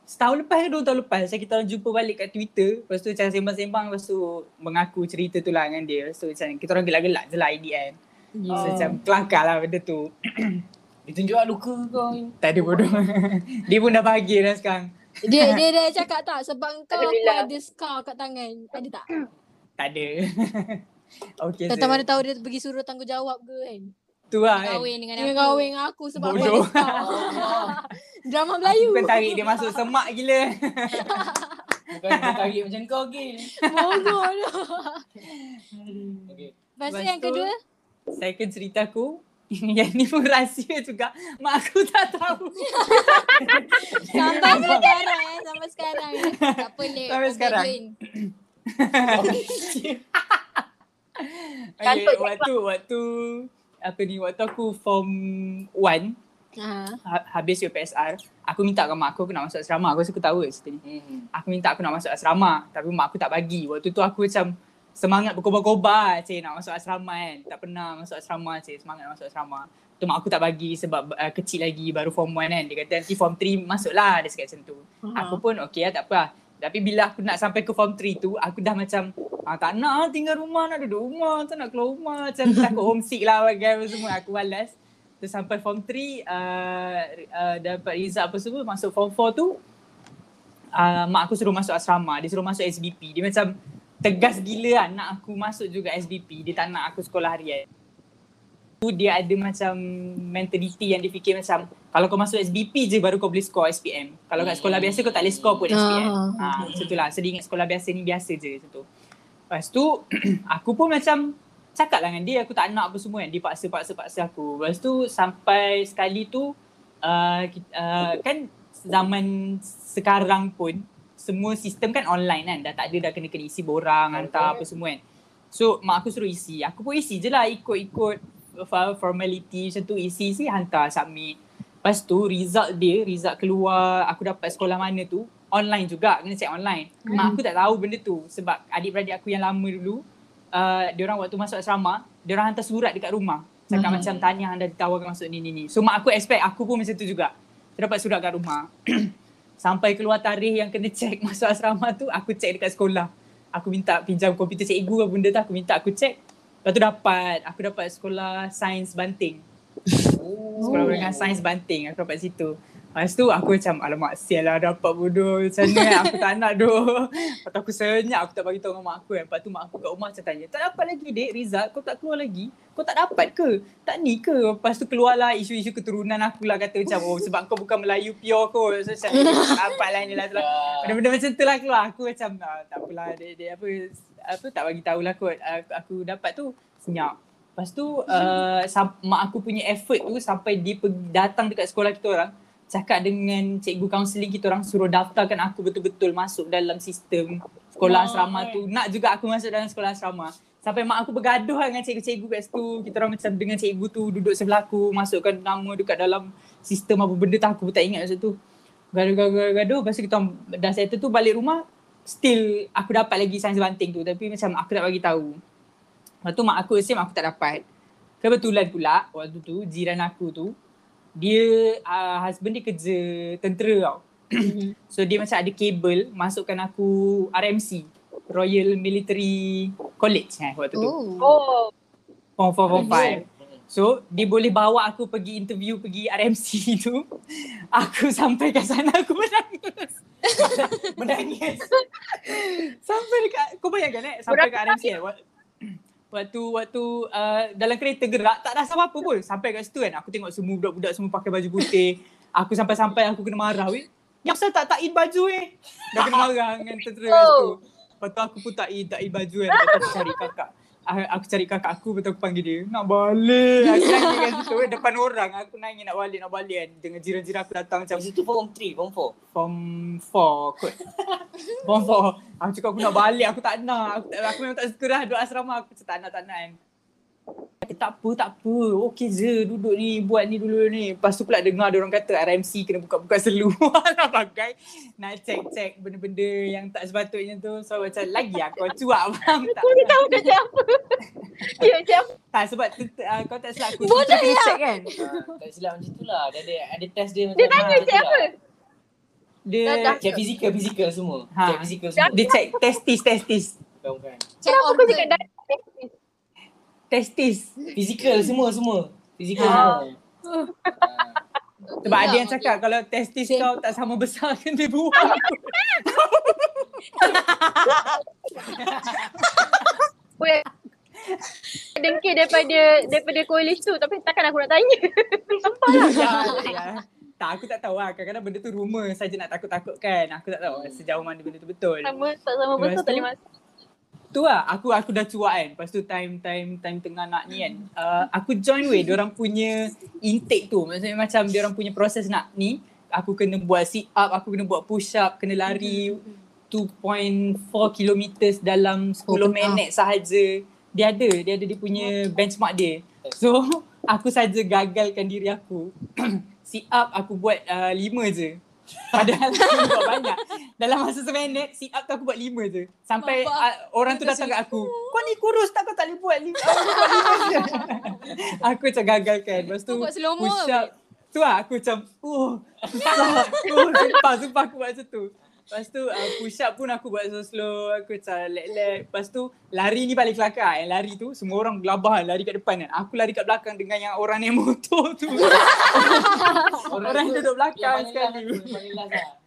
setahun lepas ke dua tahun lepas saya kita orang jumpa balik kat Twitter. Lepas tu macam sembang-sembang lepas tu mengaku cerita tu lah dengan dia. Lepas tu macam kita orang gelak-gelak je lah IDN. So Oh. macam kelakar lah benda tu. Dia tunjuk lah luka kau. Tak ada bodoh. dia pun dah bahagia dah sekarang. Dia dia dah cakap tak sebab kau ada scar kat tangan. Ada tak? Tak ada. okay Tak tahu mana tahu dia pergi suruh tanggungjawab ke kan. Tu lah kan. Kahwin dengan Dia aku. kahwin dengan aku sebab aku Bodoh. scar. Drama Melayu. Bukan tarik dia masuk semak gila. Bukan tarik macam kau Gil. Bodoh tu. Okay. Lepas tu Lepas yang tu- kedua, Second cerita aku yang ni pun rahsia juga. Mak aku tak tahu. sampai sekarang eh. Sampai sekarang eh. Tak apa Lek. Sampai sekarang. Okay, waktu waktu apa ni waktu aku form 1 Ha. ha, habis UPSR aku minta dengan mak aku aku nak masuk asrama. Aku rasa aku tahu cerita ni. Hmm. aku minta aku nak masuk asrama tapi mak aku tak bagi. Waktu tu aku macam semangat berkobar-kobar cik nak masuk asrama kan. Tak pernah masuk asrama cik semangat nak masuk asrama. Tu mak aku tak bagi sebab uh, kecil lagi baru form 1 kan. Dia kata nanti form 3 masuklah dia cakap macam tu. Aku pun okey lah tak apa lah. Tapi bila aku nak sampai ke form 3 tu, aku dah macam ah, tak nak lah tinggal rumah, nak duduk rumah, tak nak keluar rumah. Macam takut homesick lah bagai semua. Aku balas. Terus sampai form 3 uh, uh, dapat result apa semua masuk form 4 tu uh, mak aku suruh masuk asrama, dia suruh masuk SBP. Dia macam tegas gila lah nak aku masuk juga SBP. Dia tak nak aku sekolah harian. Tu dia ada macam mentality yang dia fikir macam kalau kau masuk SBP je baru kau boleh score SPM. Kalau kat sekolah biasa kau tak boleh score pun SPM. Ah. Ha, macam tu lah. Sedih ingat sekolah biasa ni biasa je macam tu. Lepas tu aku pun macam cakap lah dengan dia aku tak nak apa semua kan. Dia paksa-paksa-paksa aku. Lepas tu sampai sekali tu uh, uh, kan zaman sekarang pun semua sistem kan online kan. Dah tak ada dah kena-kena isi borang, hantar apa semua kan. So mak aku suruh isi. Aku pun isi je lah ikut-ikut formality macam tu isi-isi hantar submit. Lepas tu result dia, result keluar aku dapat sekolah mana tu online juga, kena check online. Hmm. Mak aku tak tahu benda tu sebab adik-beradik aku yang lama dulu uh, dia orang waktu masuk asrama, dia orang hantar surat dekat rumah. Cakap Hmm. macam tahniah anda ditawarkan masuk ni ni ni. So mak aku expect aku pun macam tu juga. Dia dapat surat kat rumah. Sampai keluar tarikh yang kena check masuk asrama tu, aku check dekat sekolah. Aku minta pinjam komputer cikgu apa benda tu, aku minta aku check. Lepas tu dapat, aku dapat sekolah sains Banting. Sekolah menengah sains Banting, aku dapat situ. Lepas tu aku macam alamak sial lah dapat bodoh macam ni kan. Aku tak nak doh. Lepas tu aku senyap aku tak bagi tahu dengan mak aku kan. Lepas tu mak aku kat rumah macam tanya, tak dapat lagi dek result kau tak keluar lagi? Kau tak dapat ke? Tak ni ke? Lepas tu keluarlah isu-isu keturunan aku lah kata macam oh sebab kau bukan Melayu pure kot. So macam "Eh, tak dapat lah ni lah. lah." Benda-benda macam tu lah keluar. Aku macam ah, tak apalah dia, dia apa apa tak bagi tahulah kot. Aku, aku dapat tu senyap. Lepas tu uh, sam- mak aku punya effort tu sampai dia pergi, datang dekat sekolah kita orang cakap dengan cikgu kaunseling kita orang suruh daftarkan aku betul-betul masuk dalam sistem sekolah asrama tu. Nak juga aku masuk dalam sekolah asrama. Sampai mak aku bergaduh lah dengan cikgu-cikgu kat situ. Kita orang macam dengan cikgu tu duduk sebelah aku masukkan nama dekat dalam sistem apa benda tu aku pun tak ingat masa tu. Gaduh-gaduh-gaduh. Lepas tu kita dah settle tu balik rumah still aku dapat lagi sains banting tu tapi macam aku tak bagi tahu. Lepas tu mak aku assume aku tak dapat. Kebetulan pula waktu tu jiran aku tu dia uh, husband dia kerja tentera tau. so dia macam ada kabel masukkan aku RMC Royal Military College eh waktu tu. Oh. Oh. Form 4 form 5. So dia boleh bawa aku pergi interview pergi RMC tu. Aku sampai kat sana aku menangis. menangis. sampai dekat kau bayangkan eh sampai kat RMC eh. Wak- Waktu waktu uh, dalam kereta gerak tak rasa apa-apa pun. Sampai kat situ kan aku tengok semua budak-budak semua pakai baju putih. Aku sampai-sampai aku kena marah weh. Yang saya tak tak in baju eh. Dah kena marah dengan tentera kat situ. Lepas tu aku pun tak in, tak in baju kan. Lepas tu aku cari kakak. Aku cari kakak aku, betul aku panggil dia. Nak balik. Aku nangis kat situ eh, depan orang. Aku nangis nak balik, nak balik kan. Dengan jiran-jiran aku datang macam Macam situ form 3, form 4. form 4 kot. form 4. Aku cakap aku nak balik, aku tak nak. Aku, tak, aku memang tak suka dah duduk asrama. Aku macam tak nak, tak nak kan. Eh, tak apa, tak apa. Okey je duduk ni, buat ni dulu ni. Lepas tu pula dengar ada orang kata RMC kena buka-buka selu. Nak pakai. Nak check-check benda-benda yang tak sepatutnya tu. So macam lagi aku cuak faham tak? Aku ni tahu dia siapa. Dia siapa. Tak sebab tu, uh, kau tak silap aku. Bodoh lah. kan? Ah, tak silap macam tu lah. Dia ada, ada test dia macam Dia tanya macam tu siapa. lah. Dia. Check fizikal, fizikal semua. Ha. Check fizikal semua. dia check testis, testis. Bukan, bukan. Kenapa kau cakap dah? Testis. Fizikal semua, semua. Fizikal Ha. semua. Ah. Sebab ada yang Ya, cakap kalau testis kau tak sama besar kan dia buang. Weh. Dengki daripada daripada college tu tapi takkan aku nak tanya. Sampah lah. ya, ya. Tak, aku tak tahu lah. Kadang-kadang benda tu rumor saja nak takut-takutkan. Aku tak tahu sejauh mana benda tu betul. Sama tak sama Lepas betul tak boleh masuk. Tu lah, aku aku dah cuak kan. Lepas tu time time time tengah nak ni kan. Uh, aku join weh, orang punya intake tu. Maksudnya macam orang punya proses nak ni. Aku kena buat sit up, aku kena buut push up, kena lari 2.4 kilometers dalam 10 Oh, minit sahaja. Dia ada, dia ada dia punya benchmark dia. So, aku saja gagalkan diri aku. sit up aku buat uh, 5 je. Padahal aku buat banyak. Dalam masa seminit, sit up tu aku buat 5 je. Sampai Bapak, uh, orang tu datang kat aku. Kau ni kurus tak kau tak boleh buat 5 je. aku macam gagalkan. Lepas tu buat push up. Tu lah aku macam, oh, susah. oh, sumpah, sumpah aku buat macam tu. Lepas tu uh, push up pun aku buat slow-slow. Aku macam leg-leg. Lepas tu lari ni paling kelakar. Yang lari tu semua orang gelabah lari kat depan kan. Aku lari kat belakang dengan yang orang naik motor tu. Orang duduk belakang yang sekali. yang lah.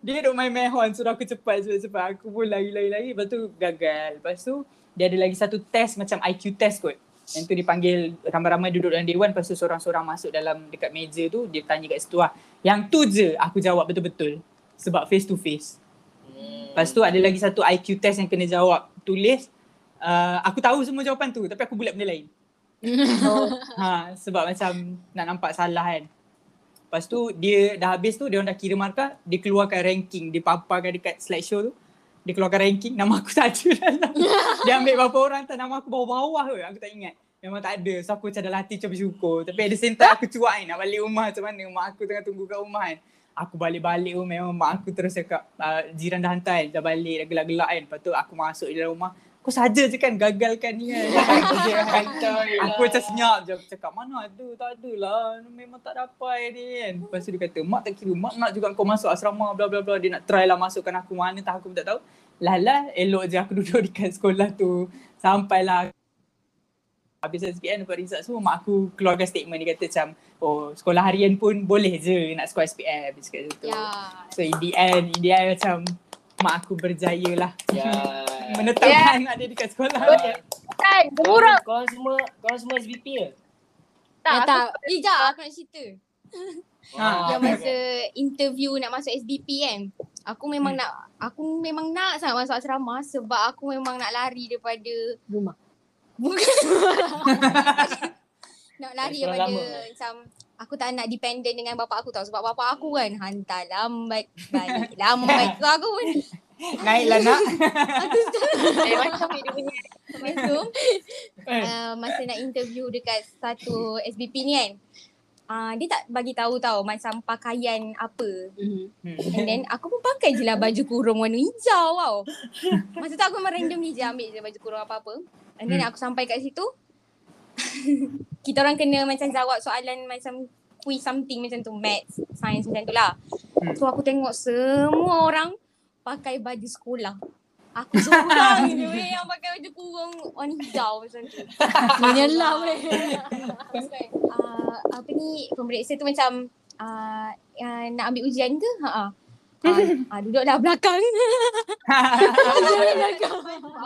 Dia duduk main-main horn suruh aku cepat cepat-cepat. Aku pun lari-lari-lari. Lepas tu gagal. Lepas tu dia ada lagi satu test macam IQ test kot. Yang tu dipanggil ramai-ramai duduk dalam dewan. Lepas tu seorang-seorang masuk dalam dekat meja tu. Dia tanya kat situ lah. Yang tu je aku jawab betul-betul. Sebab face to face. Hmm. Lepas tu ada lagi satu IQ test yang kena jawab. Tulis. Uh, aku tahu semua jawapan tu tapi aku bulat benda lain. ha, sebab macam nak nampak salah kan. Lepas tu dia dah habis tu dia orang dah kira markah, dia keluarkan ranking, dia paparkan dekat slideshow tu. Dia keluarkan ranking, nama aku tak ada dalam. dia ambil berapa orang tak nama aku bawah-bawah ke, aku tak ingat. Memang tak ada. So aku macam dah latih macam bersyukur. Tapi ada same time aku cuak kan nak balik rumah macam mana. Mak aku tengah tunggu kat rumah kan. Aku balik-balik pun memang mak aku terus cakap uh, jiran dah hantar kan. Dah balik dah gelak-gelak kan. Lepas tu aku masuk dalam rumah. Kau saja je kan gagalkan ni kan. Kan. Aku macam senyap je. Aku cakap mana ada, tak ada lah. Memang tak dapat ni kan. Lepas tu dia kata, mak tak kira. Mak nak juga kau masuk asrama bla bla bla. Dia nak try lah masukkan aku mana tak aku pun tak tahu. Lah lah elok je aku duduk dekat sekolah tu. Sampailah habis SPM dapat result semua mak aku keluarkan statement dia kata macam oh sekolah harian pun boleh je nak score SPM cakap macam tu. Ya. So in the end, in the end macam mak aku berjaya lah Ya. menetapkan anak dia dekat sekolah. Kan, murah. korang semua, korang semua SBP ke? Tak, Eh, aku tak. Eh, jap aku nak cerita. Ha. Yang masa interview nak masuk SBP kan. Aku memang Hmm. nak aku memang nak sangat masuk asrama sebab aku memang nak lari daripada Rumah. Bukan nak lari daripada lama. macam aku tak nak dependent dengan bapak aku tau. Sebab bapak aku kan hantar lambat balik lambat. So aku pun Naiklah nak. Eh, macam ni dia punya. Lepas tu. Uh, masa nak interview dekat satu SBP ni kan uh, dia tak bagi tahu tau macam pakaian apa Mhm. And then aku pun pakai je lah baju kurung warna hijau tau. Masa tu aku memang randomly je ambil je baju kurung apa-apa. And then Hmm. aku sampai kat situ. kita orang kena macam jawab soalan macam quiz something macam tu. Maths, science macam tu lah. Hmm. So aku tengok semua orang pakai baju sekolah. Aku seorang je weh yang pakai baju kurung oh, warna hijau macam tu. Menyelam weh. uh, apa ni pemeriksa tu macam uh, uh, nak ambil ujian ke? Ha ah. Uh, uh, duduklah belakang. belakang.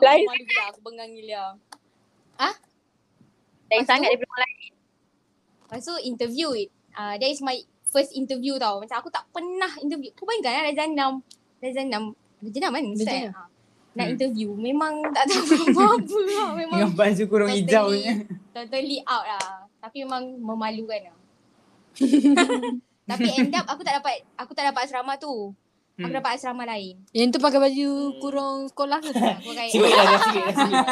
Lain sangat lah, aku bengang gila. Ha? Lain sangat daripada orang lain. Lepas tu interview it. Uh, that is my first interview tau. Macam aku tak pernah interview. Kau bayangkan lah Razan 6. Razan 6. Razan 6 kan? Razan 6. Nak Hmm. interview. Memang tak tahu apa-apa lah. Memang Dengan baju kurung hijau totally, ni. totally out lah. Tapi memang memalukan lah. Tapi end up aku tak dapat aku tak dapat asrama tu. Aku Hmm. dapat asrama lain. Yang tu pakai baju kurung sekolah ke tak? Aku pakai Sikit lah, sikit, sikit.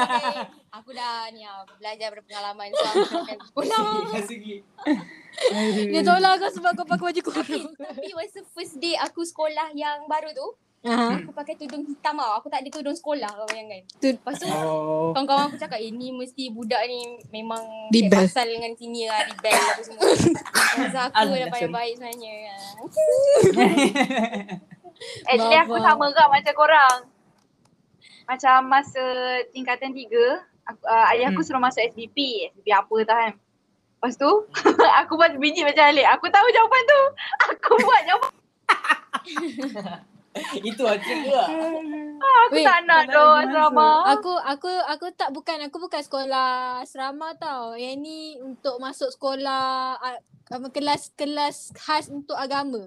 Aku dah ni lah, belajar daripada pengalaman so aku pakai sekolah. Sikit. Dia tolak kau sebab kau pakai baju kurung. Tapi masa first day aku sekolah yang baru tu, Ha. aku pakai tudung hitam tau. Aku tak ada tudung sekolah kau bayangkan. Tu- Lepas tu Oh. kawan-kawan aku cakap, eh ni mesti budak ni memang Rebel. pasal dengan sini lah, rebel apa semua. Masa aku Alah, dah paling sorry. baik sebenarnya. Actually aku sama juga macam korang. Macam masa tingkatan tiga, aku, uh, ayah aku Hmm. suruh masuk SBP. SBP apa tau kan. Lepas tu, aku buat biji macam Alik. Aku tahu jawapan tu. Aku buat jawapan. Itu lah trick ke lah. Aku Wait, tak nak doh pergi asrama. Aku aku aku tak bukan aku bukan sekolah asrama tau. Yang ni untuk masuk sekolah uh, kelas-kelas khas untuk agama.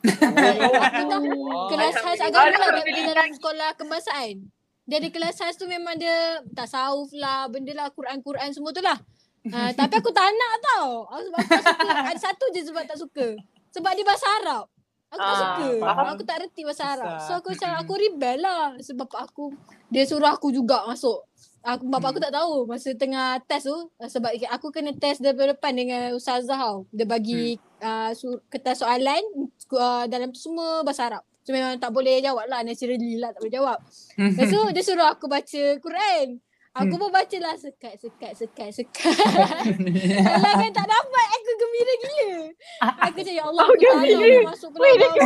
Aku tak Wow. kelas khas agama lah dalam sekolah kebangsaan. Dia ada kelas khas tu memang dia tasawuf lah, benda lah Quran-Quran semua tu lah. Uh, tapi aku tak nak tau. Aku, sebab aku tak suka. Ada satu je sebab tak suka. Sebab dia bahasa Arab. Aku tak Ah, suka. faham. Aku tak reti bahasa Arab. So aku macam aku rebel lah. Sebab bapak aku dia suruh aku juga masuk. Aku bapak aku tak tahu masa tengah test tu uh, sebab aku kena test daripada depan dengan ustazah tau. Dia bagi uh, su- kertas soalan uh, dalam tu semua bahasa Arab. So memang tak boleh jawab lah naturally lah tak boleh jawab. Lepas tu dia suruh aku baca Quran. Aku Hmm. pun baca lah sekat, sekat, sekat, sekat. Alah kan tak dapat aku gembira gila. Aku macam ya Allah Oh, aku tak gembira. nak masuk kelas baru.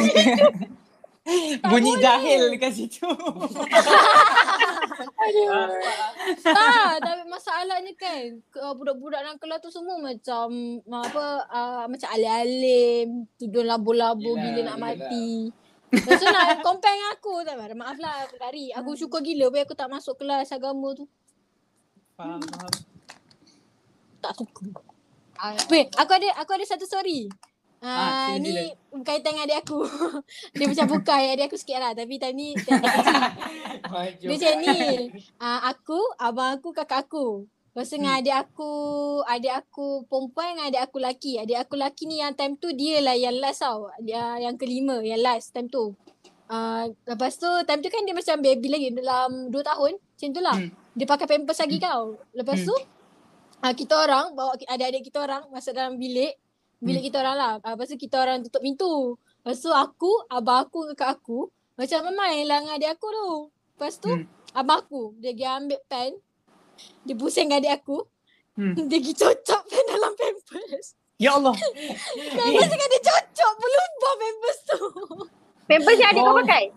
Bunyi jahil dekat situ. tak, tapi masalahnya kan ke- budak-budak dalam kelas tu semua macam apa uh, macam alim-alim, tidur labu-labu Yelah, bila nak yelah. mati. Lepas tu nak compare dengan aku tak. Maaf lah aku lari. Aku syukur gila weh aku tak masuk kelas agama tu. Faham, faham. Tak suka. Ah, Weh, aku ada aku ada satu story. Ah, Ah, sila, ni sila. berkaitan dengan adik aku. dia macam bukan adik aku sikit lah. Tapi time ni time dia. Dia macam ni. Uh, aku, abang aku, kakak aku. Lepas tu dengan adik aku, adik aku perempuan dengan adik aku lelaki. Adik aku lelaki ni yang time tu dia lah yang last tau. Dia yang kelima, yang last time tu. Uh, lepas tu time tu kan dia macam baby lagi dalam 2 tahun. Macam tu lah. Hmm. Dia pakai pampers lagi kau. Lepas Hmm. tu uh, kita orang bawa adik-adik kita orang masuk dalam bilik. Bilik Hmm. kita orang lah. Uh, lepas tu kita orang tutup pintu. Lepas tu aku, abang aku, kakak aku macam main lah dengan adik aku tu. Lepas tu Hmm. abang aku dia pergi ambil pen. Dia pusing adik aku. Hmm. Dia pergi cocok pen dalam pampers. Ya Allah. Pampers kan dia cocok berlubang pampers tu. Pampers yang adik kau Oh. pakai.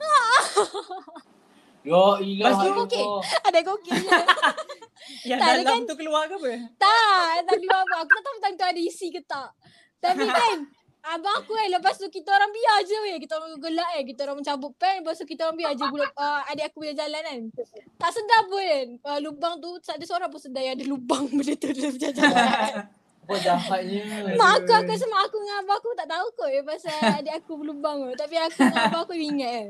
Ya ilah. Lepas tu, aduh, okey. kau. Ada je. Yang Tak, dalam kan- tu keluar ke apa? tak, tak keluar apa. Aku tak tahu time tu ada isi ke tak. Tapi kan Abang aku kan lepas tu kita orang biar je weh. Kita orang gelak eh. Kita orang mencabut pen. Lepas tu kita orang biar je budak, uh, adik aku punya jalan kan. Tak sedar pun kan. Uh, lubang tu tak ada seorang pun sedar yang ada lubang benda tu dalam jalan. Apa jahatnya. Mak aku aku rasa mak aku dengan abang aku tak tahu kot eh, pasal adik aku berlubang tu. Tapi aku dengan abang aku ingat eh.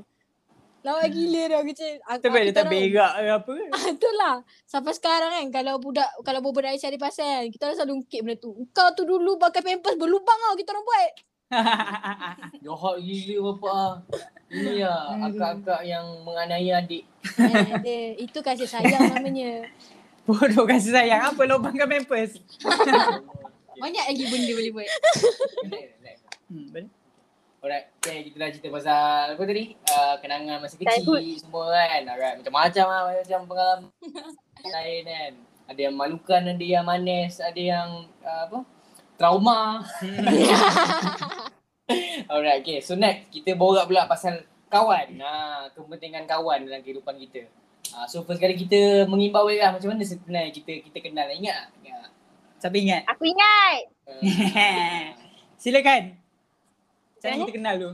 Lawak gila dia aku cakap. Aku, dia kita tak berak ke apa ke? Ah, Itulah. Sampai sekarang kan kalau budak kalau budak dari cari pasal kan, kita orang selalu ungkit benda tu. Kau tu dulu pakai pampers berlubang tau kita orang buat. Jahat gila bapa. ah. Ini lah akak-akak yang menganiaya adik. Eh, itu kasih sayang namanya. Bodoh kasih sayang. Apa lubangkan pampers? Banyak lagi benda boleh buat. Hmm, betul. Alright, okay, kita dah cerita pasal apa tadi? Uh, kenangan masa kecil Childhood. semua kan. Alright, macam-macam lah macam pengalaman lain kan. Ada yang malukan, ada yang manis, ada yang uh, apa? Trauma. Alright, okay. So next, kita borak pula pasal kawan. Ha, kepentingan kawan dalam kehidupan kita. Uh, so first kali kita mengimbau lah macam mana sebenarnya kita kita kenal. Ingat? Ingat. Siapa ingat? Aku ingat. Uh, Silakan. Macam mana kita kenal tu?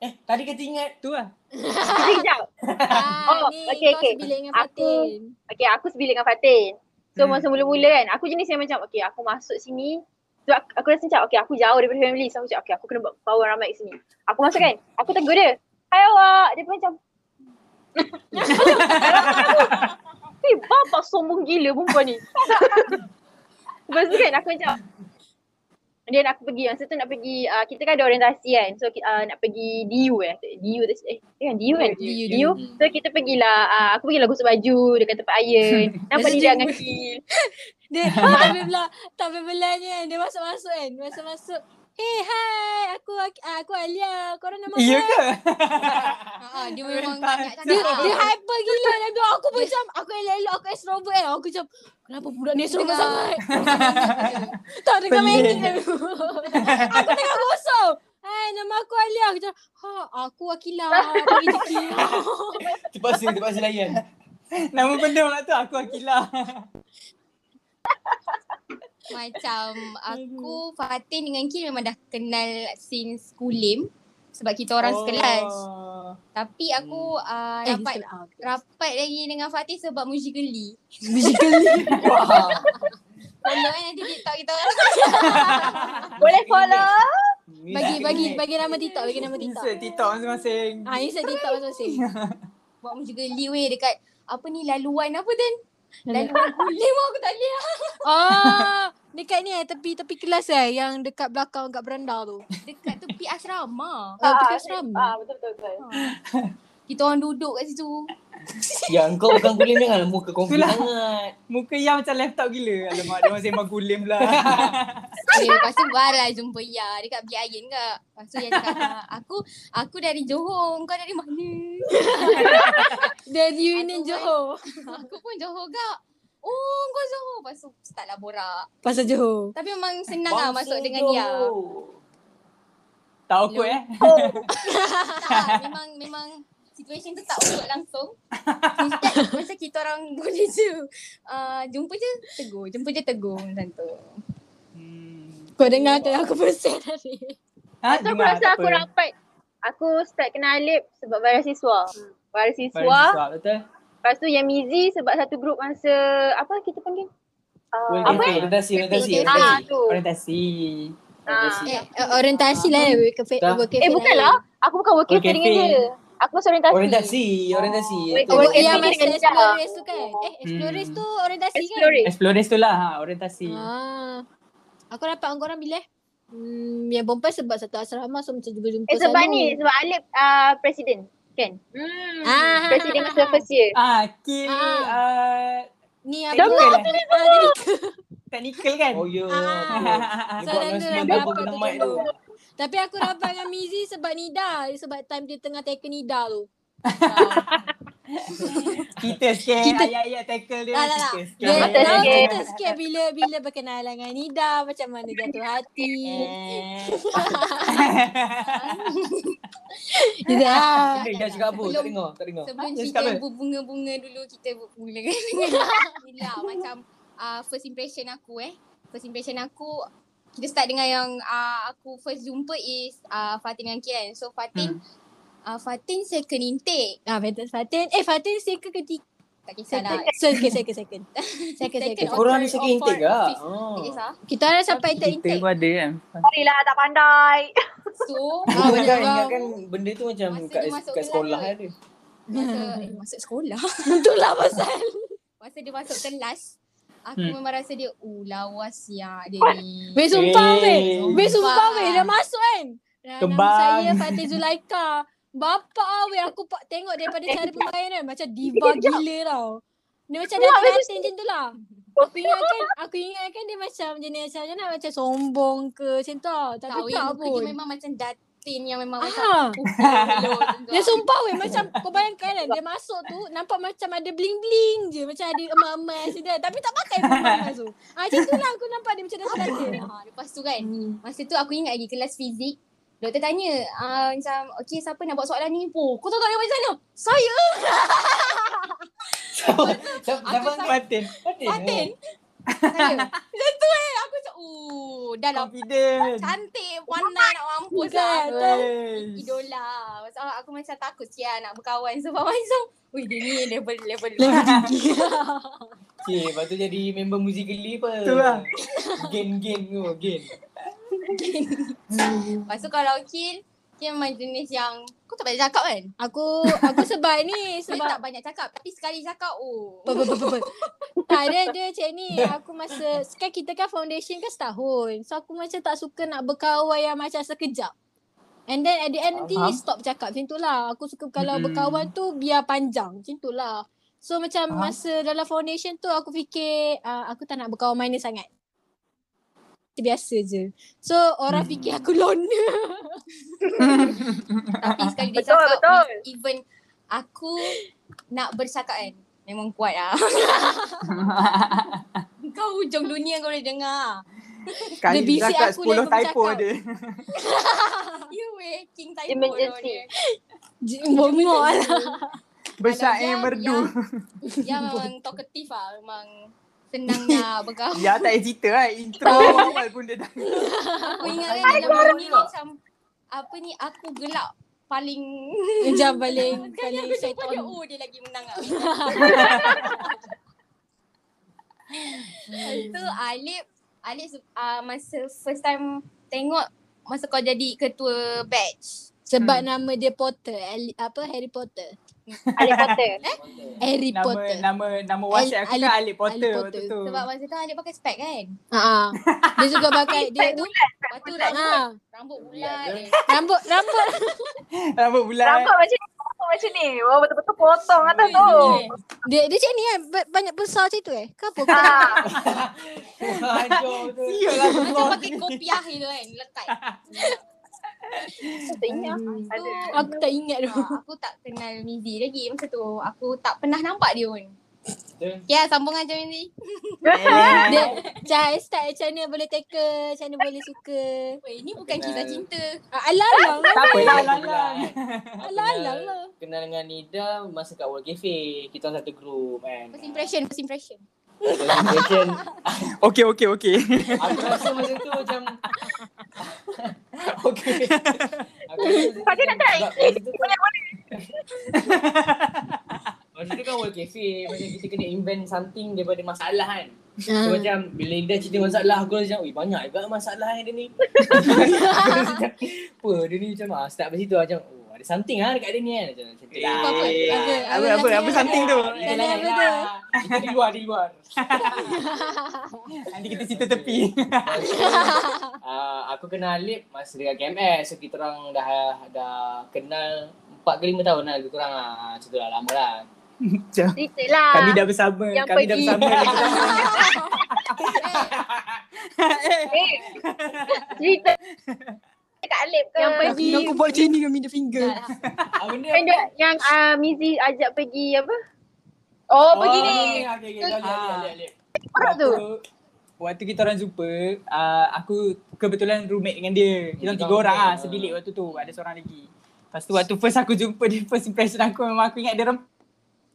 eh, tadi kata ingat. Tu lah. Sekejap. Ah, Oh, ni okey, kau okey. sebilik dengan Aku- Fatin. Okay, aku sebilik dengan Fatin. So Hmm. masa mula-mula kan, aku jenis yang macam, okay aku masuk sini. So aku, aku rasa macam, okay aku jauh daripada family. So aku cakap, okay aku kena buat kawan ramai kat sini. Aku masuk kan, aku tegur dia. Hai awak. Dia pun macam, Eh, bapak sombong gila perempuan ni. Lepas tu kan aku macam, dia nak aku pergi, masa tu nak pergi, uh, kita kan ada orientasi kan. So uh, nak pergi DU eh. DU, tu- eh, kan DU kan? DU, DU. So kita pergilah, uh, aku pergilah gosok baju dekat tempat iron. Nampak dia dengan. Dia tapi belah tapi belanya dia masuk-masuk kan. Masuk-masuk. Hey hai, aku ah, aku Alia. Korang nama Iya ke? Ha, dia memang banyak Dia cakap. dia hyper gila dan tu aku macam aku elok-elok aku extrovert kan. Aku macam kenapa budak ni extrovert sangat? tak Pelik. main Aku tengah gosok. Hai, nama aku Alia. Aku macam, ha, aku Akila. Bagi rezeki. Terpaksa, terpaksa layan. Nama benda lah tu aku Akila. Macam aku Fatin dengan Ki memang dah kenal since kulim sebab kita orang Oh. sekelas. Tapi aku uh, Eh, rapat rapat lagi dengan Fatin sebab musically. Musically. Follow kan nanti TikTok kita orang. Boleh follow. Bagi bagi bagi nama TikTok, bagi nama TikTok. Insert TikTok masing-masing. Ah, insert TikTok masing-masing. Buat musically weh dekat apa ni laluan apa Dan? Laluan kulim aku tak lihat. Oh, dekat ni eh tepi tepi kelas eh yang dekat belakang kat beranda tu. Dekat tepi asrama. Oh, tepi asrama. Ah, betul betul betul. Kita orang duduk kat situ. Ya, kau bukan kulim jangan muka confident Itulah. sangat. Muka yang macam laptop gila. Alamak dia masih memang gulim lah. Okay, lepas tu barulah jumpa Ya dekat Bilik Ayin ke. Lepas tu yang cakap, "Ah, aku aku dari Johor, kau dari mana? Dari Union Johor. aku pun Johor ke. Oh, kau Johor. Lepas tu startlah borak. Pasal Johor. Tapi memang senang lah masuk dengan Bangsa dia. Johor. Tak awkward eh. tak, memang memang situation tu tak awkward langsung. Instead macam kita orang boleh je uh, jumpa je tegur, jumpa je tegur macam tu. Hmm. Kau dengar kan aku pesan tadi. Ha, So aku dengar, rasa aku apa. rapat. Aku start kenal Alip sebab baris siswa. Baris Baris siswa. siswa, betul? Lepas tu yang Mizi sebab satu grup masa apa kita panggil? Uh, apa? Cafe. Orientasi, orientasi. Ah orientasi. tu. Orientasi. Orientasi. Eh, uh, orientasi lah work cafe Eh bukan lah. Aku bukan work Work cafe dengan dia. Aku masuk orientasi. Orientasi, orientasi. Oh, work Oh, cafe yang masa Ijaz. explorers tu kan? Eh, explorers Hmm. tu orientasi kan? Explorers. Explorers tu lah, ha, orientasi. Ah. Aku dapat dengan korang bila? Hmm, yang perempuan sebab satu asrama so macam jumpa-jumpa Eh sebab selalu. ni, sebab Alip uh, presiden. Kan? Hmm. Ah. Presiden masa first year. Ah, Kil Ah. uh, Ni apa? technical eh? Ah, tadi. Technical kan? Oh ya. Ah. Dia So, buat announcement apa tu kena mic tu. Tapi aku dapat dengan Mizi sebab Nida. Sebab time dia tengah tackle Nida tu. Kita sikit Kita- ayat-ayat tackle dia Tak, tak, tak. kita sikit. Dia tahu sikit. kita sikit bila bila berkenalan dengan Nida. Macam mana jatuh hati. Lah. Eh, dah cakap apa? Tak dengar, tak dengar. Sebelum Ah, dia cerita berbunga-bunga dulu kita mula dengan Nila macam uh, first impression aku eh. First impression aku kita start dengan yang uh, aku first jumpa is uh, Fatin dengan Kian. So Fatin uh, Fatin second intake. Ah, Fatin, Fatin. Eh, Fatin second ketiga. Tak kisah lah. Second, second, second. Second, second. Second. Korang ni second intake ke? Oh. Tak kisah. Kita ada sampai third Kita intake. pun ada kan. Marilah tak pandai. So Ah, Ah, kan orang. ingatkan benda tu macam Masa kat, dia masuk kat sekolah tu. ada. masa eh, masuk sekolah. Itulah pasal. Masa dia masuk kelas Aku Hmm. memang rasa dia Uh lawas ya dia ni Weh sumpah Eh. weh. Weh sumpah Sumpah. weh. Dah masuk kan. Dan nama Kebang. saya Fatih Zulaika. Bapak ah weh aku pak tengok daripada cara permainan macam diva gila tau. Dia macam datin-datin macam tu lah. Aku ingatkan, aku ingatkan dia macam jenis macam mana macam sombong ke macam tu tau. Tapi Tak tak muka dia pun. memang macam datin yang memang macam Ah. pukul Dia sumpah weh macam kau bayangkan kan dia masuk tu nampak macam ada bling-bling je macam ada emas-emas dia tapi tak pakai pun emas tu. Ah macam tu lah aku nampak dia macam datin-datin. ha, Lepas tu kan. Masa tu aku ingat lagi kelas fizik Doktor tanya uh, macam okay siapa nak buat soalan ni? Oh, kau tahu tak dia macam mana? Saya Siapa? Siapa? Sa- Fatin. Fatin. Saya. Macam tu eh. Aku macam oh dah lah Confident. cantik pandai nak mampus Bukan. lah. Hey. Idola. Pasal aku macam takut sia nak berkawan sebab macam Wih dia ni level level Level tinggi. Cik, lepas tu jadi member Musically apa? Tu lah. Gen-gen tu, gen. Lepas tu kalau Kill Kill memang jenis yang Kau tak banyak cakap kan? Aku aku sebab ni Sebab tak banyak cakap Tapi sekali cakap oh Apa, apa, apa, apa. Tak dia dia macam ni Aku masa Kan kita kan foundation kan setahun So aku macam tak suka nak berkawan yang macam sekejap And then at the end nanti Faham. stop cakap macam tu lah Aku suka kalau Mm-mm. berkawan tu biar panjang Macam tu lah So macam Faham. masa dalam foundation tu aku fikir uh, Aku tak nak berkawan minor sangat Biasa je So orang Hmm. fikir aku loner Tapi sekali dia Betul, cakap betul. Even Aku Nak bercakap kan Memang kuat lah Kau hujung dunia kau boleh dengar Kali Dia bisik cakap aku 10 level typo bercakap. dia. You weh King typo Emergency. dia. Bongok lah Bersyair Kalau merdu. Yang, yang memang talkative lah Memang Senang nak bergaul. Ya tak payah cerita lah. Intro awal pun dia dah. Aku ingat kan dalam ni macam Apa ni Aku gelak Paling. Macam paling Kali paling syaitan Oh dia lagi menang lah Lepas tu Alip Alip uh, masa first time tengok Masa kau jadi ketua batch. Sebab Hmm. nama dia Potter Ali, Apa Harry Potter Harry Potter. Harry Nama Potter nama nama WhatsApp aku Ali- kan Alip Potter waktu Potter. tu. Sebab masa tu Alip pakai spek kan Ha. Dia juga pakai dia tu. Lepas tu rambut Ha. Rambut bulat eh. Rambut rambut Rambut bulat. Rambut macam ni. Rambut macam ni. Oh betul-betul potong atas tu. dia dia macam ni kan ba- banyak besar macam tu eh. Ke apa? Ah, lah tu. Macam pakai kopiah gitu kan Lekat tak ingat. Aku tak ingat tu. Aku tak kenal Mizi lagi masa tu. Aku tak pernah nampak dia pun. Ya, sambungan macam ni. Dia Cah start macam mana boleh tackle, macam mana boleh suka. Weh, ini bukan kisah cinta. Ah, Alang-alang lah. Tak apalah, Alang alang-alang. Alang-alang lah. Kenal dengan Nida masa kat World Cafe. Kita orang satu group kan. First impression, first impression. First impression. Okay, okay, okay. Aku rasa masa tu macam Okay. Pada nak try. Sebab masa tu kan Masa tu kan World Cafe Macam kita kena invent something daripada masalah kan So Ah. macam bila Ida cerita masalah aku rasa macam Wih banyak juga masalah yang dia ni Apa dia ni macam ah, Start dari situ macam Oh ada something lah dekat dia ni kan Macam macam tu lah Apa, apa, Eh, apa, apa, apa, apa something tu? Dalam layan apa tu? lah. Kita di luar, di luar Nanti kita cerita tepi. uh, aku kenal Alip masa dekat KMS so kita orang dah dah kenal 4 ke 5 tahun lah lebih kurang lah macam tu lah lama lah Cerita lah. Kami dah bersama. Yang Kami dah pergi. bersama. Eh, cerita. Kat Alip ke? Yang pergi. Yang aku buat macam ni dengan middle finger. ah, benda Yang, uh, Mizi ajak pergi apa? Oh, pergi ni. okay, okay, okay. Alip, Ah. Alip, Alip. Orang tu. Waktu kita orang jumpa, uh, aku kebetulan roommate dengan dia. Kita orang tiga orang ah roommate, sebilik waktu tu. Ada seorang lagi. Lepas tu waktu first aku jumpa dia, first impression aku memang aku ingat dia rem-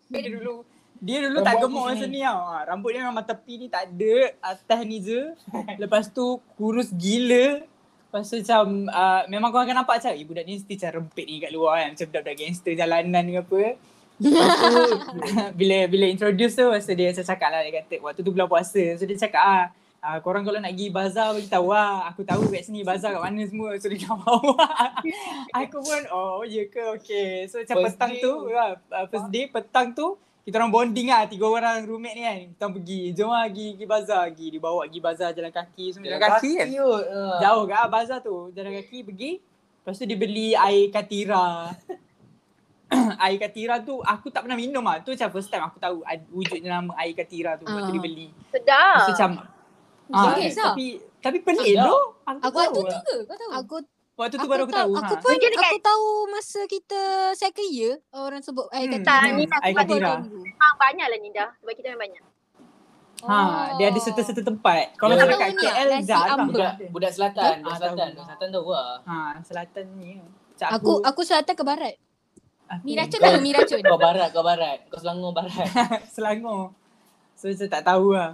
dia dulu. Dia dulu tak Rambut gemuk aku macam ni tau. Ah, Rambut dia memang tepi ni tak ada. Atas ni je. Lepas tu kurus gila. Lepas tu macam uh, memang kau akan nampak macam eh budak ni mesti macam rempit ni kat luar kan. Macam budak-budak gangster jalanan ke apa. Lepas tu bila bila introduce tu masa dia macam cakap lah dia kata waktu tu bulan puasa. So dia cakap ah Uh, korang kalau nak pergi bazar bagi tahu lah. Aku tahu kat sini bazar kat mana semua. So dia kat bawah. aku pun oh ya ke okay. So macam First petang day tu, tu. uh, first day petang tu kita orang bonding lah tiga orang roommate ni kan. Kita orang pergi. Jom lah pergi, pergi bazar. Pergi dibawa pergi bazar jalan kaki. Semua jalan, kaki, kan. kot. ah. Jauh ke ah, bazar tu. Jalan kaki pergi. Lepas tu dia beli air katira. air katira tu aku tak pernah minum lah. Tu macam first time aku tahu wujudnya nama air katira tu. Waktu Ah. dia beli. Sedap. Lepas tu macam ah, Serius ah? tapi tapi pelik tu. Aku tahu waktu tu lah. ke? Kau tahu? Aku Waktu tu aku baru aku tahu. Aku ha. pun Dia dekat- aku tahu masa kita second year orang sebut air Hmm. kata. Tak, Hmm, ni aku katira. Memang banyak lah Nida. Sebab kita memang banyak. Ha, dia ada serta-serta tempat. Kalau tahu dekat ni, KL jarang. ambeng. Budak, budak selatan, budak Ah, selatan. tahu. Budak selatan tahu lah. Ha, selatan ni. Macam Aku aku selatan ke barat. aku Mi racun tahu, mi racun. Kau barat, kau barat. Kau Selangor barat. Selangor. So macam tak tahu lah.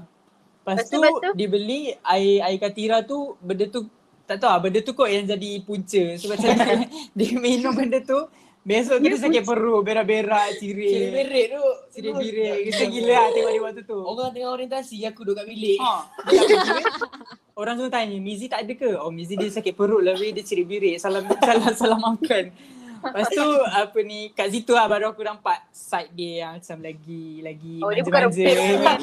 Lepas Lepas tu, tu lepas tu? dia beli air air katira tu benda tu tak tahu lah benda tu kot yang jadi punca. So macam dia, dia minum benda tu besok tu dia sakit perut, berak-berak, Ciri cirit. berit tu. Cirit birik. Kita gila lah tengok dia waktu tu. Orang tengah orientasi, aku duduk kat bilik. Ha, pergi. Orang semua tanya, Mizi tak ada ke? Oh, Mizi dia sakit perut lah, weh, dia cirit birik. Salam salah salah makan. Lepas tu apa ni kat situ lah baru aku nampak side dia yang macam lagi lagi Oh, dia bukan manja-manja.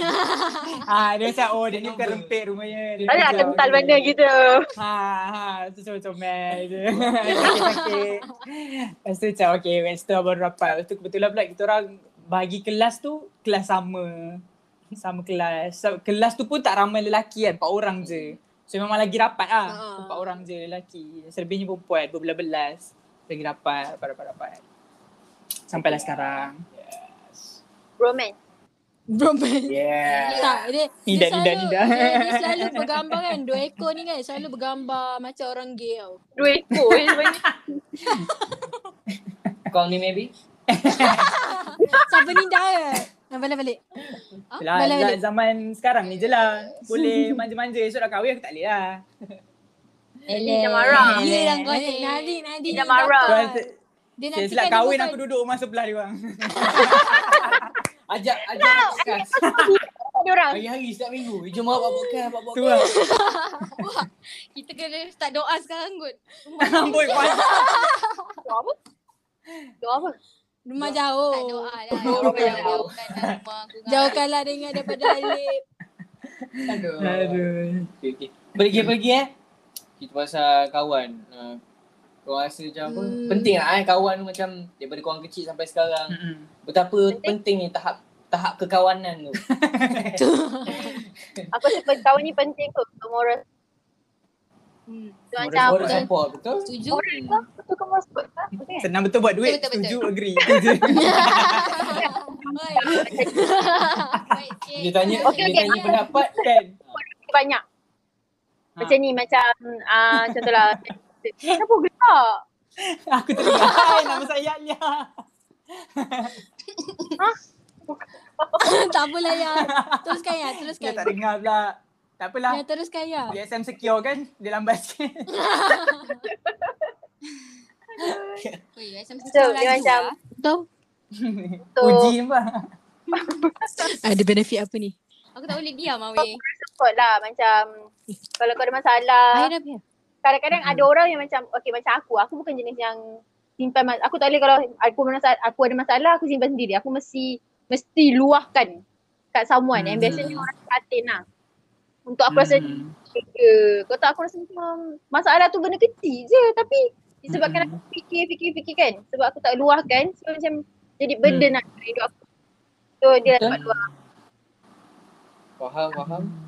ha, dia macam oh dia ni bukan rempit rumahnya. Dia Tak ada macam, kental mana gitu. Ha ha tu macam comel je. Sakit-sakit. Lepas tu macam okay lepas tu baru rapat. Lepas tu kebetulan pula kita orang bagi kelas tu kelas sama. Sama kelas. So, kelas tu pun tak ramai lelaki kan, empat orang je. So memang lagi rapat lah. Ah. Empat orang je lelaki. Selebihnya perempuan berbelas-belas. Lagi rapat, rapat-rapat. Sampailah sekarang. Romance. Bromance. Yeah. Tak, dia, dia selalu. Dia, dia selalu bergambar kan, dua ekor ni kan selalu bergambar macam orang gay tau. Dua ekor sebenarnya. Call me maybe. Siapa ni dah kan? Nah, balik balik. Lah, balik, za- balik. zaman sekarang ni je lah. Boleh manja-manja. Esok dah kahwin aku tak boleh lah. Dia marah. Gila lah kau ni. Nadi, Nadi. Dia marah. Dia nanti silap kan kahwin dia aku duduk rumah sebelah dia orang. Ajak, ajak. Ada orang. Hari-hari setiap minggu. Jom awak buat podcast, buat Tu podcast. lah. Kita kena start doa sekarang kot. Amboi puas. Doa apa? Doa apa? Rumah jauh. Tak doa lah. Oh, Jauhkan jauh. Jauhkanlah dengan daripada Alip. Aduh. Aduh. Okay, okay. Pergi-pergi eh. Kita pasal kawan. Uh, kau rasa macam apa? Hmm. Penting lah eh kawan tu macam daripada korang kecil sampai sekarang. Mm-mm. Betapa Penting. penting ni tahap tahap kekawanan tu. Aku rasa kawan ni penting kot untuk moral. Hmm. Macam Moral apa? support betul? Setuju? Moral tu betul ke moral support? Tak, kan? Senang betul buat duit. Betul, betul, Setuju, betul. agree. Baik. Dia tanya, Okey, dia okey. tanya pendapat kan. banyak. Ha. Macam ni macam uh, contohlah kenapa gelak? Aku terdengar. Hai, nama saya Alia. tak apalah ya. Teruskan ya, teruskan. Dia tak dengar pula. Tak apalah. Ya, teruskan ya. Dia SM secure kan? Dia lambat sikit. Oi, macam So, dia macam Tahu? so, Uji apa? Ada benefit apa ni? Aku tak boleh diam weh. Support lah macam kalau kau ada masalah kadang-kadang ada orang yang macam okay macam aku aku bukan jenis yang simpan mas- aku tak boleh kalau aku masalah, aku ada masalah aku simpan sendiri aku mesti mesti luahkan kat someone and Hmm. biasanya orang prihatin lah untuk aku rasa Hmm. ya kau tak aku rasa macam masalah tu benda kecil je tapi disebabkan Hmm. aku fikir fikir fikir kan sebab aku tak luahkan so macam jadi burden lah dalam hidup aku so dia Betul. dapat luah Faham, faham.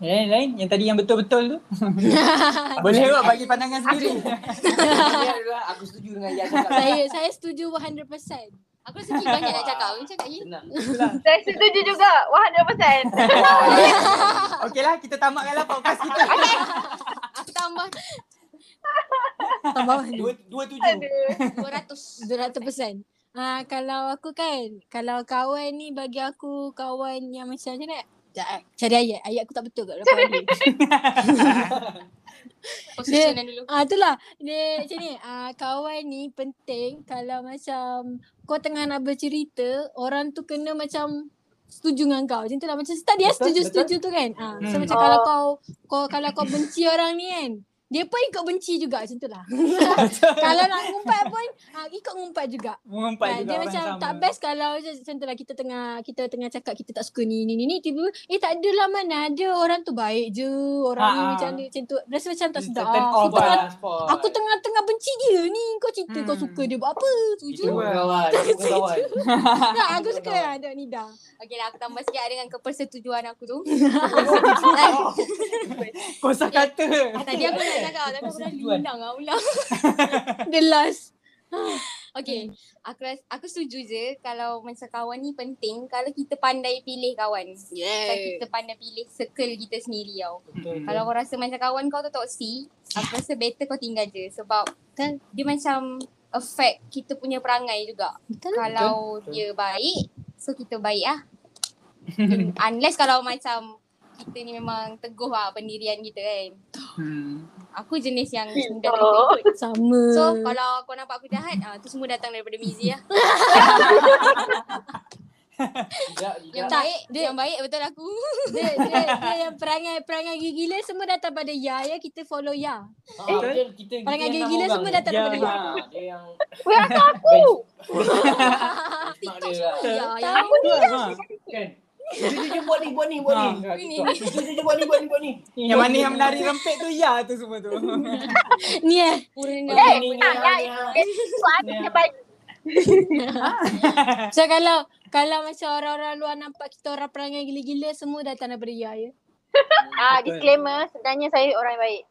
Lain, lain. Yang tadi yang betul-betul tu. Boleh kok bagi pandangan sendiri. Aku setuju dengan cakap. saya saya setuju 100%. Aku rasa banyak nak cakap. Aku cakap. Senang. saya setuju juga 100% Okey lah, kita tamatkanlah podcast kita. Aku tambah Tambah Dua, dua tujuh. Aduh. 200. 200%. Ah kalau aku kan, kalau kawan ni bagi aku kawan yang macam macam mana? Sekejap, eh. Cari ayat. Ayat aku tak betul kat belakang ni. Dulu. Ah itulah. Dia macam ni. Ah kawan ni penting kalau macam kau tengah nak bercerita, orang tu kena macam setuju dengan kau. Macam tu lah. Macam ya Betul, setuju-setuju tu kan. Ah, so Hmm. macam kalau kau, kau kalau kau benci orang ni kan, dia pun ikut benci juga macam tu lah. kalau nak ngumpat pun, ah, ikut ngumpat juga. Mengumpat Ah, juga dia orang macam sama. tak best kalau macam tu lah kita tengah kita tengah cakap kita tak suka ni ni ni ni tiba eh tak adalah mana ada orang tu baik je orang Ha, ni ha. macam ni macam tu rasa macam tak sedap ah, aku tengah lah. aku tengah-tengah benci dia ni kau cerita kau Hmm. suka dia buat apa setuju bukan kawan, itu kawan. tak aku suka lah Dok Nida Okey lah aku tambah sikit dengan kepersetujuan aku tu. Kosa kata. Tadi aku nak cakap tapi aku dah Persetujuan. ulang lah ulang. the last Okey, aku ras- aku setuju je kalau macam kawan ni penting kalau kita pandai pilih kawan. Kalau yeah kita pandai pilih circle kita sendiri tau. Betul. Kalau kau rasa macam kawan kau tu toxic, aku rasa better kau tinggal je sebab kan dia macam affect kita punya perangai juga. betul Kalau Betul. dia baik, so kita baik lah. Unless kalau macam kita ni memang teguh lah pendirian kita kan. Hmm. Aku jenis yang mudah Oh. terikut. sama So kalau kau nampak aku jahat, ah tu semua datang daripada Mizi lah. Yang baik, dia- yang baik betul aku. dia, dia, dia yang perangai-perangai gila semua datang pada Ya ya kita follow Ya Ah, betul. Kita kita Perangai yang enam gila orang semua ni. datang Ya. daripada Ya Dia yang Weh aku aku. dia lah. Ya, yang Aku ni ha. Kan? Dia buat ni, buat ni, buat ni. Ah. Ah, gitu. Dia buat ni, buat ni, buat ni. Yang mana yang menari rempit tu ya tu semua tu. Ni eh. Eh, tak, ya, ya. Itu baik. So kalau kalau macam orang-orang luar nampak kita orang perangai gila-gila semua datang daripada Ya ya Ah, disclaimer sebenarnya saya orang yang baik.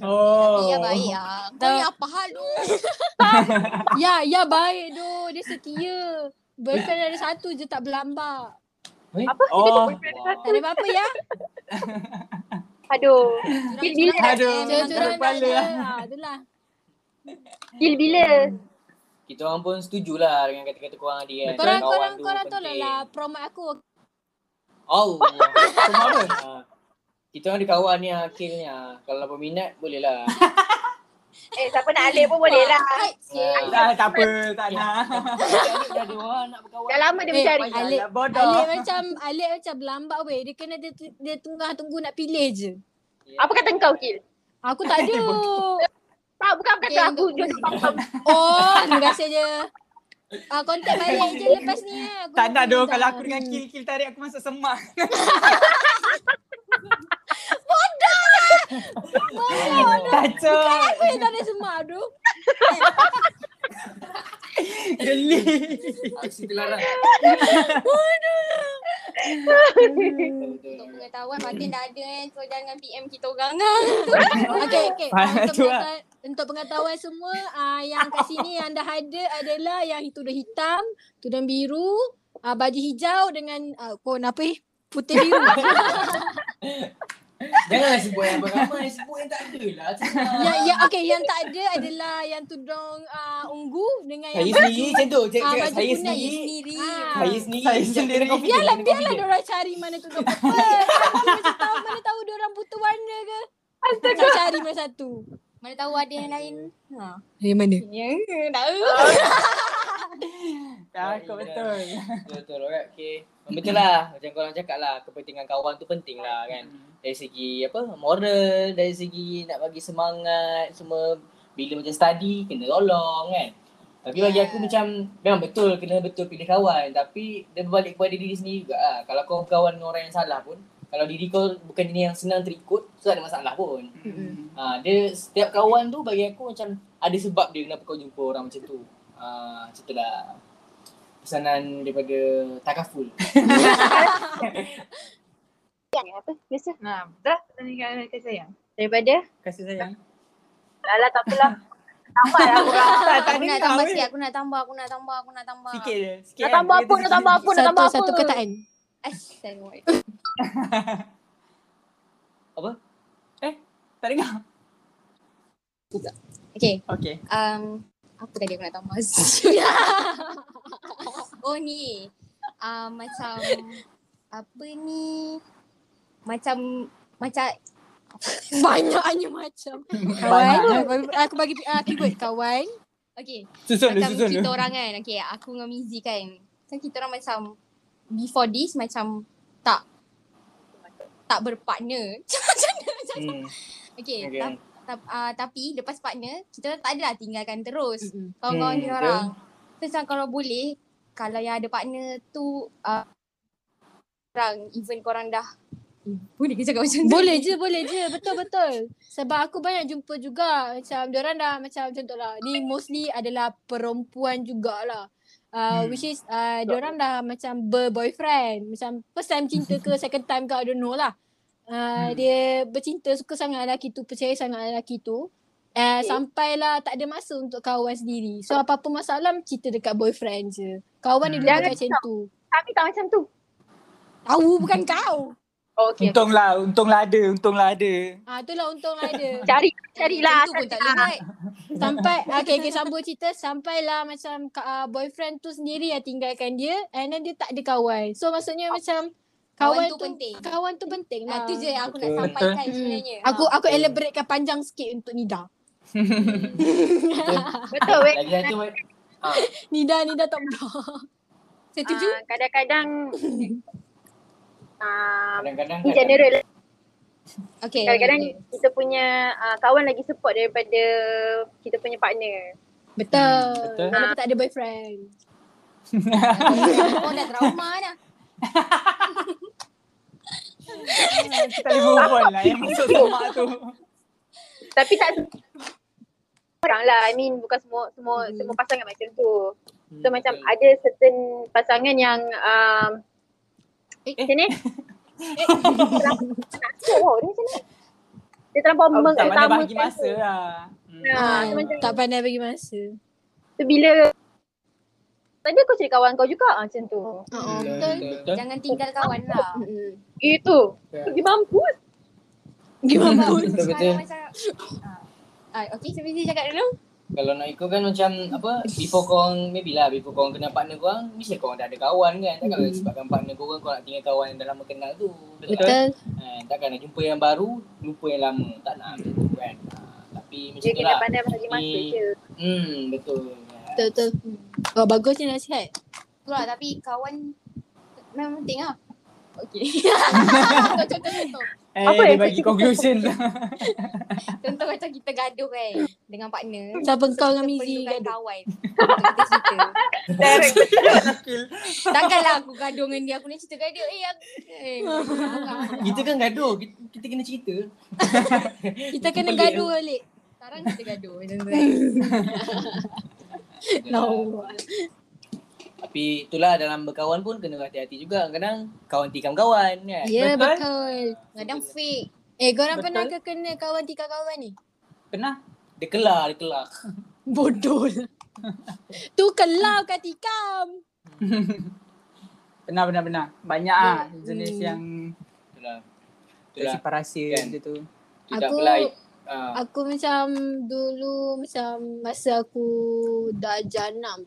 Oh. Ya baik lah. Kau ni apa hal tu? Ya, ya baik doh. Dia setia. Boyfriend ada satu je tak berlambak. Apa? Oh. Tak ada apa-apa ya. Aduh. Gil bila? Aduh. Curang tak kepala ada. lah. Ha, itulah. Gil bila? Kita orang pun setuju lah dengan kata-kata korang tadi kan. Korang korang tu korang tahu lah lah promote aku. Apa? Ah. Kita orang ada kawan ni akhirnya. Kalau berminat boleh lah. Eh, siapa nak alih pun boleh lah. Hide sikit. Tak, apa, tak nak. Dah nak berkawan. Dah lama dia Eh, mencari. Alik macam Alik macam berlambak weh. Dia kena dia, dia tengah tunggu nak pilih je. Apa kata kau, Gil? Aku tak ada. Tak, bukan kata aku. faham. Oh, terima kasih je. Ah, kontak balik je lepas ni eh. Aku Tak nak doh kalau aku dengan kill-kill tarik aku masuk semak. Kacau. Apa yang tak ada semak tu? Geli. Aksi. Untuk pengetahuan Fatin dah ada kan. So jangan PM kita orang lah. Okay, okay. Faham Ah, untuk tu pengetahuan, untuk pengetahuan semua uh, yang kat sini yang dah ada adalah yang tudung hitam, tudung biru, uh, baju hijau dengan uh, kon apa eh? Putih biru. Janganlah sebut yang ramai, sebut yang tak ada lah. yang yang okey yang tak ada adalah yang tudung uh, ungu dengan Saya yang sendiri macam tu. Cik, Ah, cakap baju saya sendiri. Sendiri. Ah. Saya sendiri. Saya Macam sendiri kena confident, Biarlah, biarlah diorang cari mana tudung purple. mana tahu, mana tahu diorang butuh warna ke. Astaga. cari mana satu. Mana tahu ada yang lain. Ha. Yang mana? Ya, tahu. Cakap betul. Betul, alright. Okay. Betul lah. Macam korang cakap lah. Kepentingan kawan tu penting lah kan. Dari segi apa, moral. Dari segi nak bagi semangat. Semua. Bila macam study, kena tolong kan. Tapi bagi aku macam, memang betul kena betul pilih kawan. Tapi dia berbalik kepada diri sendiri juga lah. Kalau kau berkawan dengan orang yang salah pun. Kalau diri kau bukan diri yang senang terikut, so ada masalah pun. Ha, dia setiap kawan tu bagi aku macam ada sebab dia kenapa kau jumpa orang macam tu. Ha, macam tu lah. Pesanan daripada Takaful. Yang apa? Biasa. Nah, dah tanya kat sayang. Daripada Kasih sayang. Alah tak apalah. Tambah lah korang. Tak, tak Aku nak tambah sikit, aku nak tambah, aku nak tambah, aku nak tambah. Sikit je. Sikit Nak kan. tambah apa, nak tambah apa, nak tambah apa. satu kataan. Assalamualaikum. Tak dengar. Okay, Okay. um, apa tadi aku nak tambah? oh ni, uh, macam, apa ni, macam, macam, Banyaknya macam. Kawan. Aku bagi uh, keyword kawan. okay. Susun macam susun kita orang kan, okay, aku dengan Mizi kan. Macam kita orang macam, before this macam tak, tak berpartner. Macam mana? Macam Hmm. Okay, Okay. okay. Ta- uh, tapi lepas partner, kita orang tak adalah tinggalkan terus. Kawan-kawan Hmm, kita orang. So macam kalau boleh, kalau yang ada partner tu, uh, orang, even korang dah, boleh ke cakap macam tu? Boleh je, boleh je. Betul betul. Sebab aku banyak jumpa juga macam diorang dah macam macam tu lah. Ni mostly adalah perempuan jugalah. Uh, Hmm. which is uh, diorang dah macam ber-boyfriend. Macam first time cinta ke second time ke I don't know lah. Uh, Hmm. Dia bercinta suka sangat lelaki tu, percaya sangat lelaki tu. Uh, sampailah tak ada masa untuk kawan sendiri. So apa-apa masalah cerita dekat boyfriend je. Kawan ni Hmm. dulu Jangan macam tu. kami tak macam tu. Tahu bukan kau. Oh, okay. Untunglah, untunglah ada, untunglah ada. Ah itulah untunglah ada. Cari, carilah. Macam tu pun tak boleh buat. Sampai okay, okay sambung cerita sampailah macam uh, boyfriend tu sendiri yang tinggalkan dia and then dia tak ada kawan. So maksudnya macam Kawan kawan, tu penting. Kawan tu penting Nah, lah. tu je yang aku nak Betul. sampaikan Hmm. sebenarnya. Aku Ha. aku elaboratekan panjang sikit untuk Nida. Betul weh. Lagi satu Nida Nida tak mudah. Setuju? Ah, kadang-kadang ah, kadang-kadang in general Okay. kadang-kadang kita punya ah, kawan lagi support daripada kita punya partner. Betul. betul. Walaupun tak ada boyfriend. Kau dah trauma dah. Kita boleh move on lah yang masuk semak tu. Tapi tak semua orang lah. I mean bukan semua semua semua pasangan macam tu. So macam ada certain pasangan yang um, Eh. macam ni. Oh, dia macam ni. Dia terlampau Oh, tak pandai bagi masa lah. Hmm. Ha, Ah, macam tak pandai bagi masa. tu bila Tadi kau cari kawan kau juga ah, macam tu. Uh, Betul, betul. betul. Jangan tinggal kawan lah. Itu. Ya. Pergi mampus. Gimana? Betul, betul. Kalau macam Ah, okay, siapa cakap dulu? Kalau nak ikutkan macam apa before korang maybe lah before korang kenal partner korang mesti korang dah ada kawan kan takkan mm. sebabkan partner korang kau nak tinggal kawan yang dah lama kenal tu betul, tak? Betul. Ha, takkan nak jumpa yang baru lupa yang lama tak nak macam tu kan ha, tapi macam Dia tu kena lah pandai bagi masa je. hmm betul Betul betul. Oh bagus je nasihat. Tu lah, tapi kawan memang penting lah. Okay. contoh, contoh, contoh. Eh, Apa dia yang bagi conclusion. Contoh macam kita gaduh kan dengan partner. Siapa kau dengan Mizi gaduh? kawan. Kita cerita. Takkanlah aku gaduh dengan dia. Aku ni cerita gaduh. Eh, aku... Eh, kita kan gaduh kita, kita kena cerita Kita kena gaduh balik. sekarang kita gaduh macam tu kan. Tapi itulah dalam berkawan pun kena hati-hati juga kadang kawan tikam kawan kan Ya Betul. betul. Kadang fake. Eh korang Betul. pernah ke kena kawan tikar kawan ni? Pernah? Dia kelar, dia kelar. Bodoh lah. tu kelab kat tikam. Benar benar benar. Banyak ah jenis Hmm. yang Itulah. Itulah. simpan rahsia Kan. dia tu. Tidak Aku- belai. Ah. Aku macam dulu macam masa aku dah janam.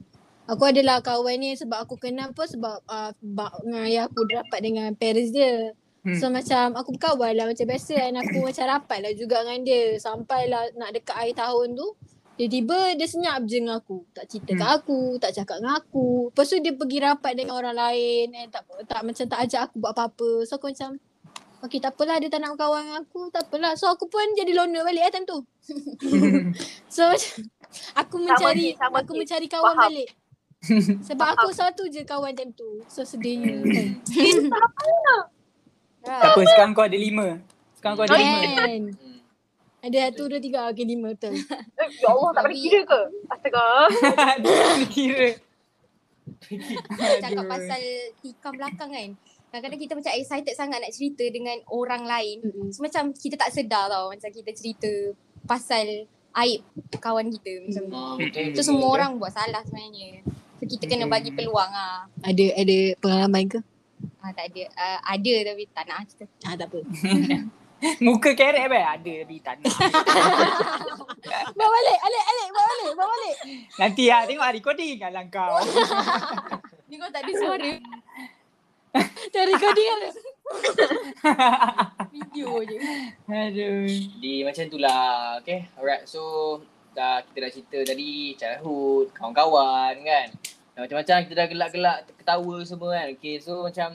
Aku adalah kawan ni sebab aku kenal apa sebab uh, bak dengan ayah aku rapat dengan parents dia. Hmm. So macam aku berkawan lah macam biasa dan aku macam rapat lah juga dengan dia. Sampailah nak dekat akhir tahun tu. Tiba-tiba dia senyap je dengan aku. Tak cerita kat aku, tak cakap dengan aku. Lepas tu dia pergi rapat dengan orang lain and tak, tak macam tak ajak aku buat apa-apa. So aku macam Okay tak apalah dia tak nak kawan dengan aku tak apalah. So aku pun jadi loner balik lah time tu. so macam aku mencari sama aku ni. mencari kawan Faham. balik. Sebab aku satu je kawan time tu. So sedihnya kan. Tak apa sekarang kau ada lima. Sekarang kau ada lima. Ada satu, dua, tiga. Okay lima betul. Eh, ya Allah tak boleh kira ke? Astaga. Dia kira. cakap pasal tikam belakang kan. Kadang-kadang kita macam excited sangat nak cerita dengan orang lain. Mm-mm. So macam kita tak sedar tau macam kita cerita pasal aib kawan kita macam tu. Betul, So semua orang buat salah sebenarnya. So kita kena bagi peluang ah. Ada ada pengalaman ke? Ah tak ada. Uh, ada tapi tak nak cerita. Ah tak apa. Muka kerek apa? Ada tapi tak nak. Bawa balik, Alik, Alik, bawa balik, bawa balik. Nanti lah tengok lah recording kalau kau. Ni kau tak ada suara Cari kau dia. video je. Aduh. Jadi macam tu lah. Okay. Alright. So dah kita dah cerita tadi childhood, kawan-kawan kan. Macam-macam kita dah gelak-gelak ketawa semua kan. Okay. So macam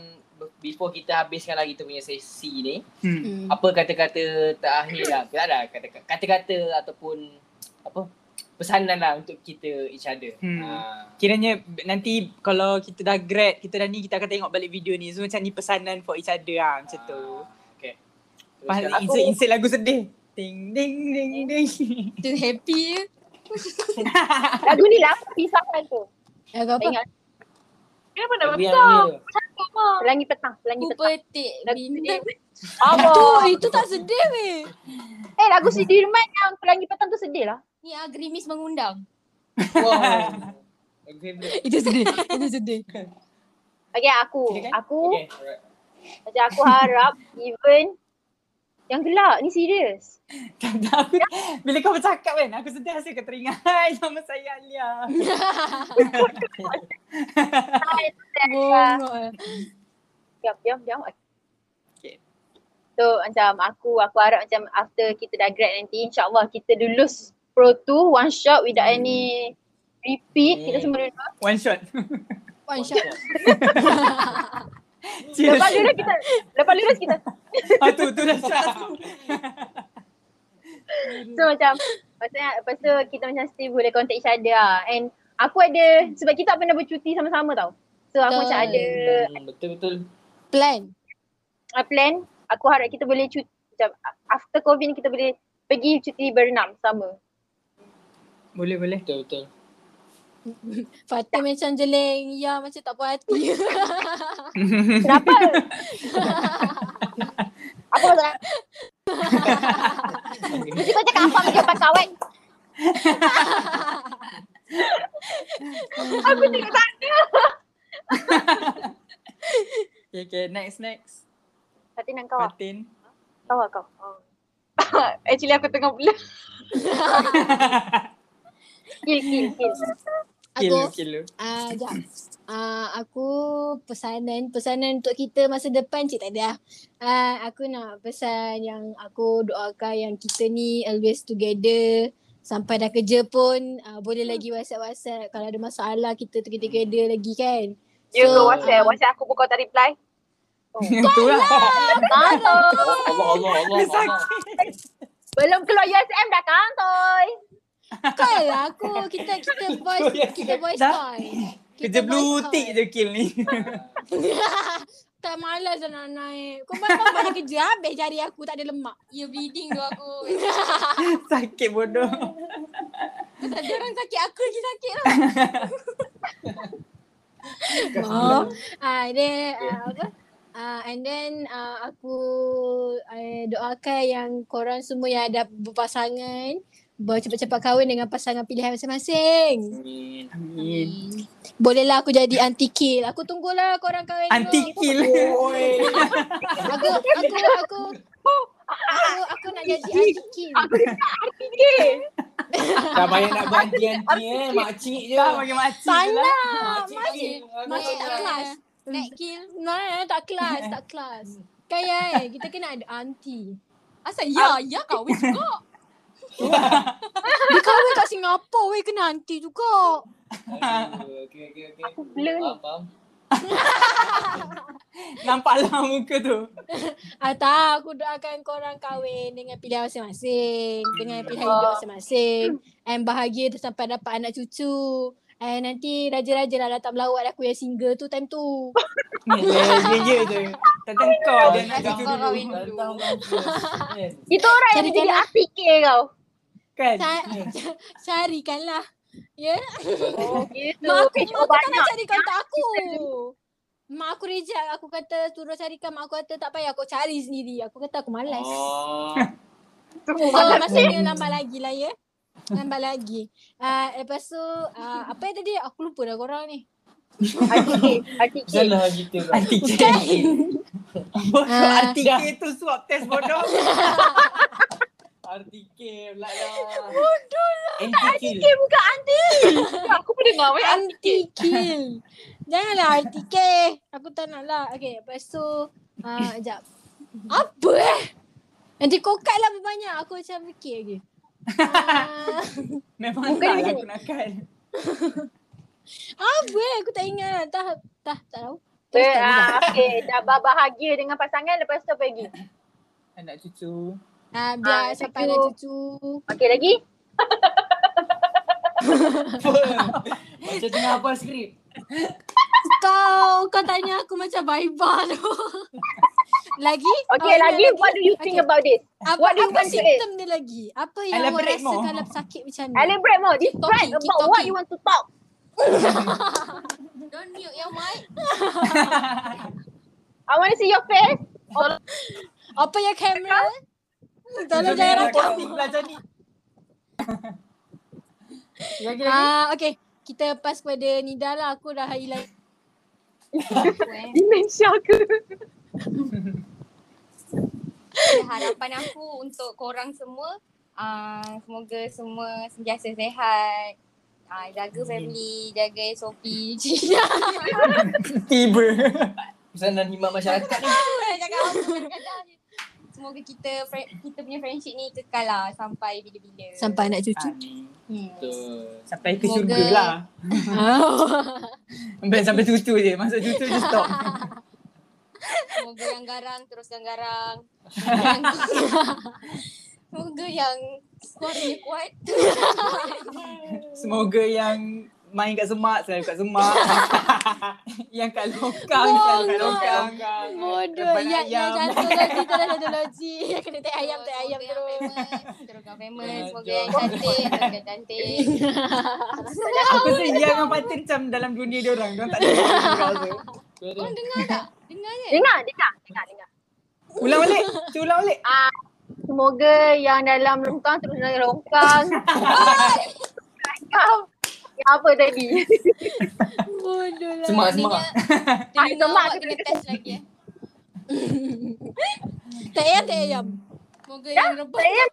before kita habiskan lagi kita punya sesi ni. Hmm. Apa kata-kata terakhir lah. Tak ada kata- kata-kata ataupun apa pesanan lah untuk kita each other. Hmm. Ah. Kiranya nanti kalau kita dah grad, kita dah ni kita akan tengok balik video ni. So macam ni pesanan for each other lah macam tu. Okay. Pas Teruskan. insert, insert lagu sedih. Ding ding ding ding. Tu happy je. Lagu ni lah pisahan tu. Eh apa? Ingat. Kenapa nak besar? tu. Pelangi petang, pelangi Ku petang. petik Lagu bintang. Apa? Tu itu tak sedih weh. Eh lagu Sudirman yang pelangi petang tu sedih lah. Ni ah gerimis mengundang. Wow. Itu sedih. Itu sedih. Okay aku, Silakan. aku Okay. Alright. macam aku harap even yang gelak ni serius. Tahu. Bila kau bercakap kan, aku sedar rasa kau teringat. Hai, nama saya Alia. Bongok. Diam, diam, diam. Okay. So macam aku, aku harap macam after kita dah grad nanti insyaAllah kita lulus Pro 2 one shot without any repeat. Kita Hmm. semua dulu. One shot. One shot. Cheers. Lepas lulus kita, lepas lulus kita. Ah, tu, tu dah shot. So macam, maksudnya lepas tu kita macam still boleh contact each other lah. And aku ada, sebab kita tak pernah bercuti sama-sama tau. So aku Betul. macam ada Hmm, betul-betul. Plan. uh, plan, aku harap kita boleh cuti, macam after COVID ni kita boleh pergi cuti berenam sama. Boleh, boleh. Betul-betul. Fatih macam jeleng. Ya macam tak puas hati. Kenapa? apa masalah? Mesti kau cakap apa macam pasal kawan. aku tengok sana. Okay, okay. Next, next. Fatin dan kau. Fatin. Kau lah kau. Oh. Actually aku tengah pula. kill, kill, kill. Aku kill. Ah, uh, jap. Uh, aku pesanan pesanan untuk kita masa depan cik tak ada. Uh, aku nak pesan yang aku doakan yang kita ni always together sampai dah kerja pun uh, boleh lagi WhatsApp-WhatsApp kalau ada masalah kita together lagi kan. You So, go WhatsApp. ah, WhatsApp aku pun kau tak reply. lah. Kantoy. Allah, Allah, Allah. Allah. sakit. Belum keluar USM dah kantoy. Kan lah aku kita kita voice kita voice call. Kerja Kita blue tick je kill ni. tak malas dah nak naik. Kau malam banyak kerja habis jari aku tak ada lemak. Ya bleeding tu aku. sakit bodoh. Tak ada orang sakit aku lagi sakit lah. Oh. Ah, dia uh, apa? Uh, and then uh, aku uh, doakan yang korang semua yang ada berpasangan Bawa cepat-cepat kahwin dengan pasangan pilihan masing-masing. Amin. Amin. Bolehlah aku jadi anti kill. Aku tunggulah korang kahwin dulu. Anti kill. Oi. Aku aku aku aku aku nak jadi anti kill. Aku dekat RTK. Dah banyak nak buat eh. Makcik je. Dah bagi makcik je lah. Salah. Makcik Makcik. je. Makcik tak Eh, kelas. Nak kill. Nah, tak kelas, tak kelas. Kaya eh, kita kena ada anti. Asal ya, ya kahwin juga. Dia kahwin kat Singapura weh kena anti juga. Aduh, Okey, okey, okey. Aku blur ni. Faham. Nampaklah muka tu. Ah tak, aku doakan korang kahwin dengan pilihan masing-masing, dengan pilihan hidup masing-masing. And bahagia tu sampai dapat anak cucu. And nanti raja-raja lah datang melawat aku yang single tu time tu. Ya, ya, ya tu. Tentang kau ada nak Tentang cucu kau dulu. Kita orang yang jadi. RTK kau. Kan? Sa- carikanlah. Ya. Oh gitu. Mak aku, mak aku tak nak cari kontak aku. Mak aku reject. Aku kata suruh carikan. Mak aku kata tak payah aku cari sendiri. Aku kata aku malas. Oh. So maksudnya lambat lagi lah ya. Lambat lagi. Uh, lepas tu uh, apa yang tadi? Aku lupa dah korang ni. RTK. RTK. Salah kita. kan. Ah. anti kill tu swab test bodoh. RTK pula lah. Bodoh lah. RTK bukan anti. Aku pun dengar weh Anti kill. Janganlah RTK. Aku tak nak lah. Okay, lepas tu uh, sekejap. Apa eh? Nanti kokat lah banyak. Aku macam fikir lagi. Uh, Memang tak lah aku nak kat. apa eh? Aku tak ingat lah. Tak, tak, tak tahu. Terus ah, okay, dah bahagia dengan pasangan lepas tu lagi? Anak cucu. Ah, biar Ah, sampai cucu. ada cucu. Okay lagi? Macam tengah hafal skrip. Kau, kau tanya aku macam Baiba tu. lagi? Okay Oh, lagi, ingat what do you think Okay. about this? Apa, what do you apa want to simptom dia lagi? Apa yang awak rasa more. kalau sakit macam ni? Elaborate more. Describe talking, keep about what talking. you want to talk. Don't mute your mic. I want to see your face. Apa yang kamera? Tolong jangan ni, rakam. belajar ni. Lagi lagi. Ah, okay. Kita pass kepada Nida lah. Aku dah hilang. Aku. Demensia ke? harapan aku untuk korang semua uh, semoga semua sentiasa sehat. Uh, jaga family, jaga SOP. Tiba. Pesanan himat masyarakat ni. Cakap apa kadang-kadang je. Semoga kita kita punya friendship ni kekal lah sampai bila-bila. Sampai anak cucu. Amin. Hmm. Betul. Sampai ke Semoga- syurga lah. Sampai sampai cucu je. Masuk cucu je stop. Semoga yang garang garang. Yang- Semoga yang suaranya kuat. Semoga yang main kat semak selalu kat semak. yang kat longkang selalu kat longkang. Bodoh. Ya, ya lagi tu dah satu lagi. Kena tak ayam, tak ayam Semoga terus. yang famous, Teruskan famous. Jangan Semoga yang cantik. Cantik. Aku yang Fatin macam dalam dunia dia orang. Dia orang tak ada. Korang dengar tak? Dengar je? Dengar, dengar, dengar, dengar. Ulang balik. Cuba ulang balik. Ah, semoga yang dalam longkang terus dalam longkang. Kau yang apa tadi? Bodoh lah. Semak, semak. Ah, semak awak tu kena test lagi eh. Tak ayam, tak ayam. Semoga yang rebah. Saya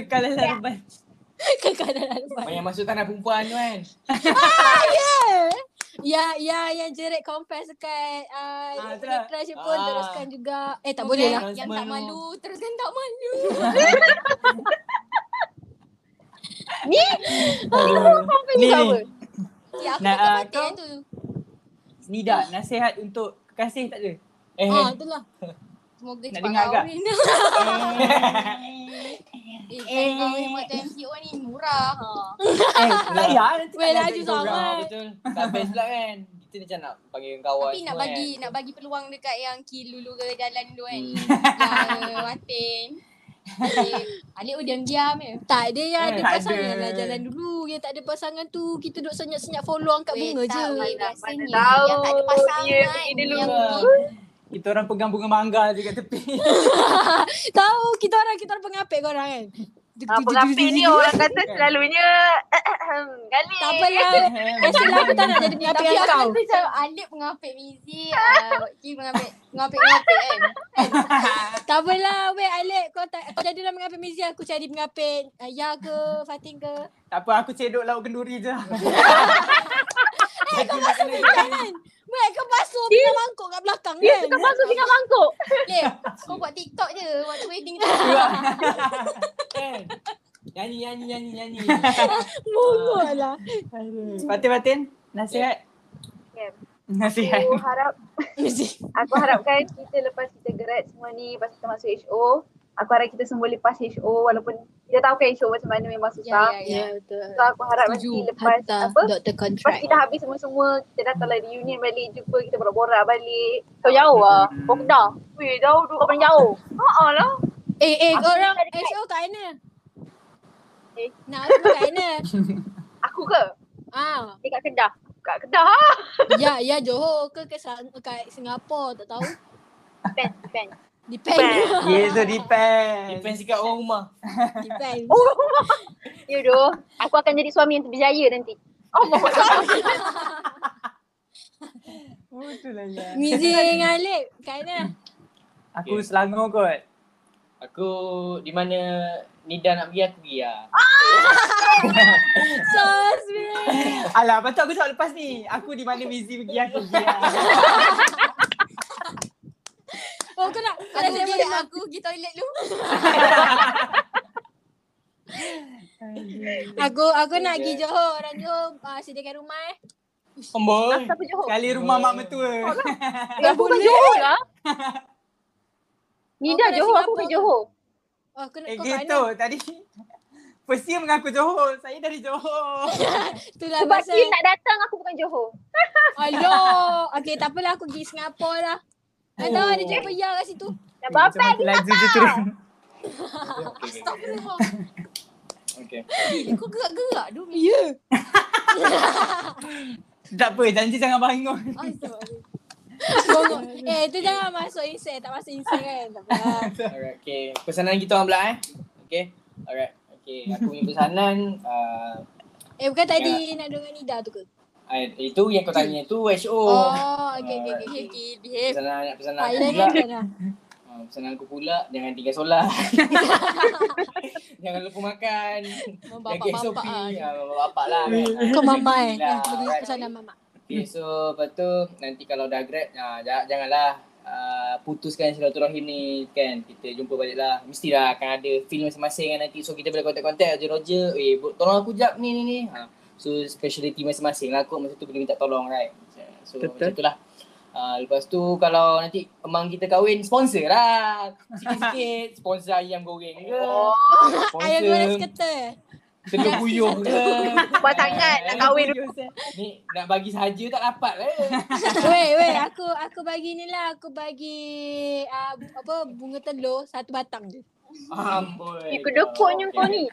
Kekalan lepas. Kekal dalam rumah. Banyak masuk tanah perempuan tu kan. Ya, ya, yang jerit confess dekat uh, Ah, ah, tu lah. crush pun Ah. teruskan juga. Eh, tak Semoga boleh lah. Yang tak malu teruskan tak malu. Ni, apa? ni. Ya, aku Nak, tak ah, mati kau? tu. Nida, nasihat untuk kekasih tak ada? Eh, Ah, itulah. Semoga Nak cepat dengar agak? kahwin. Eh, kan kahwin buat MCO ni murah. Ha. Eh, tak payah. Nanti Weh, tak laju ajak korang. sangat. Ah, betul. Tak best pula kan. Kita macam nak panggil kawan Tapi nak bagi kan. nak bagi peluang dekat yang kill dulu ke jalan dulu kan. Hmm. Yang Martin. Alik, oh diam-diam je. Tak ada yang ada Eh, tak pasangan ada. lah jalan dulu. Yang tak ada pasangan tu kita duduk senyap-senyap follow angkat Weh, bunga tak, je. weh, Mana biasanya tahu yang tak ada pasangan dia pergi dulu. yang kita orang pegang bunga mangga je kat tepi. Tahu kita orang kita orang pengapit kau orang kan. Ah, pengapit ni orang kata selalunya Gali. Tak apalah. Actually aku tak nak jadi pengapit Tapi aku macam Alip pengapit Mizi, uh, Ki pengapit pengapit-pengapit kan. Tak apalah weh Alek kau tak kau jadilah pengapit Mizi aku cari pengapit Ayah ke Fatin ke. Tak apa aku cedok lauk kenduri je. Eh kau masuk pinggan kan. Weh kau basuh pinggan mangkuk kat belakang Dia kan. suka masuk pinggan mangkuk. Kau buat TikTok je waktu wedding tu. Kan? Nyanyi, nyanyi, nyanyi, nyanyi. Mongol lah. Fatin Fatin, nasihat. Nasihat. Aku harap aku harapkan kita lepas kita grad semua ni lepas kita masuk HO, aku harap kita semua boleh pass HO walaupun kita tahu kan HO macam mana memang susah. Ya, ya, ya. betul. So aku harap nanti lepas apa Doktor Lepas contract. kita habis semua-semua, kita datang lah reunion balik, jumpa kita borak-borak balik. Kau jauh lah. Kau kedah. Weh, jauh tu kau paling jauh. Haa lah. Eh eh Aku kau orang SO kat mana? Eh. Nak aku kat mana? Aku ke? Ah, Dekat Kedah. Kat Kedah lah. ya ya Johor ke ke Sang- kat Singapura tak tahu. Depend, depend. Depend. Yeah, so depend. Depends dekat orang rumah. Depend. Oh, ya doh. Aku akan jadi suami yang berjaya nanti. Oh, mau Oh, betul lah ya. Mizi dengan Alip kat mana? Aku Okay. Selangor kot. Aku di mana Nida nak pergi aku pergi lah. So sweet. Alah, patut aku jawab lepas ni. Aku di mana Mizi pergi aku pergi. lah. Oh kau nak kau Aku nak pergi, aku. pergi toilet dulu. Aku aku nak pergi Johor. Orang Johor uh, sediakan rumah eh. Amboi. Kali rumah mak mertua. Eh, aku bukan Johor lah. Nida Oh, Johor, aku ke? Johor. Oh aku nak Eh gitu, tadi Persia mengaku Johor. Saya dari Johor. Itulah Sebab pasal. Kim nak datang, aku bukan Johor. Aduh. Okay tak apalah aku pergi Singapura lah. Kau tahu ada Oh. jumpa Ya kat situ. Nak bapak je turun. Astagfirullah. Okay. Eh, Kau gerak-gerak dulu. Ya. Tak apa, janji jangan bangun. Eh tu jangan masuk insect. Tak masuk insect kan. Tak apa. Alright, okay. Pesanan kita orang pula eh. Okay. Alright. Okay, aku punya pesanan uh, Eh bukan tadi nak dengan Nida tu ke? Uh, itu yang kau tanya tu HO. Oh, okay, okay. Okay, okay, behave. Pesanan pesanan aku pula. kan lah. Uh, pesanan aku pula jangan tinggal solat. jangan lupa makan. Jaga SOP. Bapak-bapak ah. Uh, bapak lah kan. Kau mama eh. Eh, bagi Alright. pesanan mama. Okay, so lepas tu nanti kalau dah grad, uh, janganlah uh, putuskan silaturahim ni kan. Kita jumpa balik lah. Mestilah akan ada feel masing-masing kan nanti. So kita boleh kontak-kontak Roger Roger. Eh, tolong aku jap ni ni ni. Ha. So speciality masing-masing lah kot masa tu boleh minta tolong right. So Betul. macam tu lah. Uh, lepas tu kalau nanti emang kita kahwin sponsor lah. Sikit-sikit sponsor ayam goreng ke. Oh, Ayah goreng Sponsor seketul. telur buyuh ke. Buat sangat nak kahwin Ni nak bagi sahaja tak dapat lah. Weh, weh, aku aku bagi ni lah. Aku bagi uh, apa bunga telur satu batang je. Amboi. Eh, kedekutnya kau ni.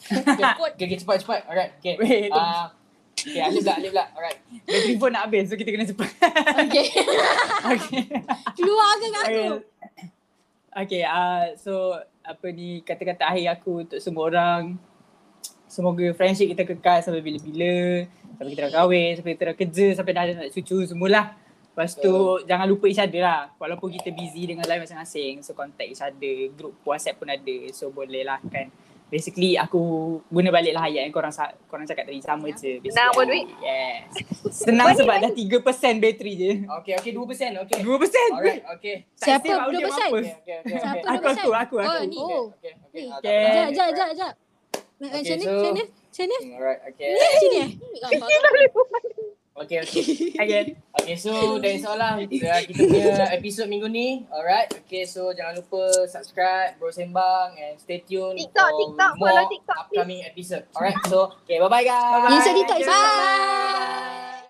Okay, okay, cepat cepat. Alright, okay. Wait, Ah, okay, Alif pula, Alif pula. Alright. bateri phone nak habis so kita kena cepat. Okay. okay. Keluar ke kat aku? Okay. Uh, so apa ni kata-kata akhir aku untuk semua orang. Semoga friendship kita kekal sampai bila-bila. Sampai kita dah kahwin, sampai kita dah kerja, sampai dah ada nak cucu semualah. Lepas tu jangan lupa each other lah. Walaupun kita busy dengan life masing-masing. So contact each other. Group WhatsApp pun ada. So boleh lah kan. Basically aku guna balik lah ayat yang korang, sa- korang cakap tadi. Sama je. basically. Senang buat duit. Yes. Senang sebab dah 3% bateri je. Okay, okay, 2%. Okay. 2%? Alright, okay. Tak Siapa save audio 2%? apa. Okay, okay, okay. Siapa okay. Aku, aku, aku, aku. Oh, ni. Okay, okay, okay. Okay. Jap, jap, jap, jap. Okay, macam ni, macam ni, macam ni. Alright, okay. Sini eh? Okay, okay. Okay. Okay, so that's all lah. Uh, kita punya episod minggu ni. Alright. Okay, so jangan lupa subscribe, Bro Sembang and stay tuned TikTok, for TikTok, more follow TikTok, please. upcoming episode. Alright, so okay, bye-bye guys. TikTok, insert TikTok. Bye.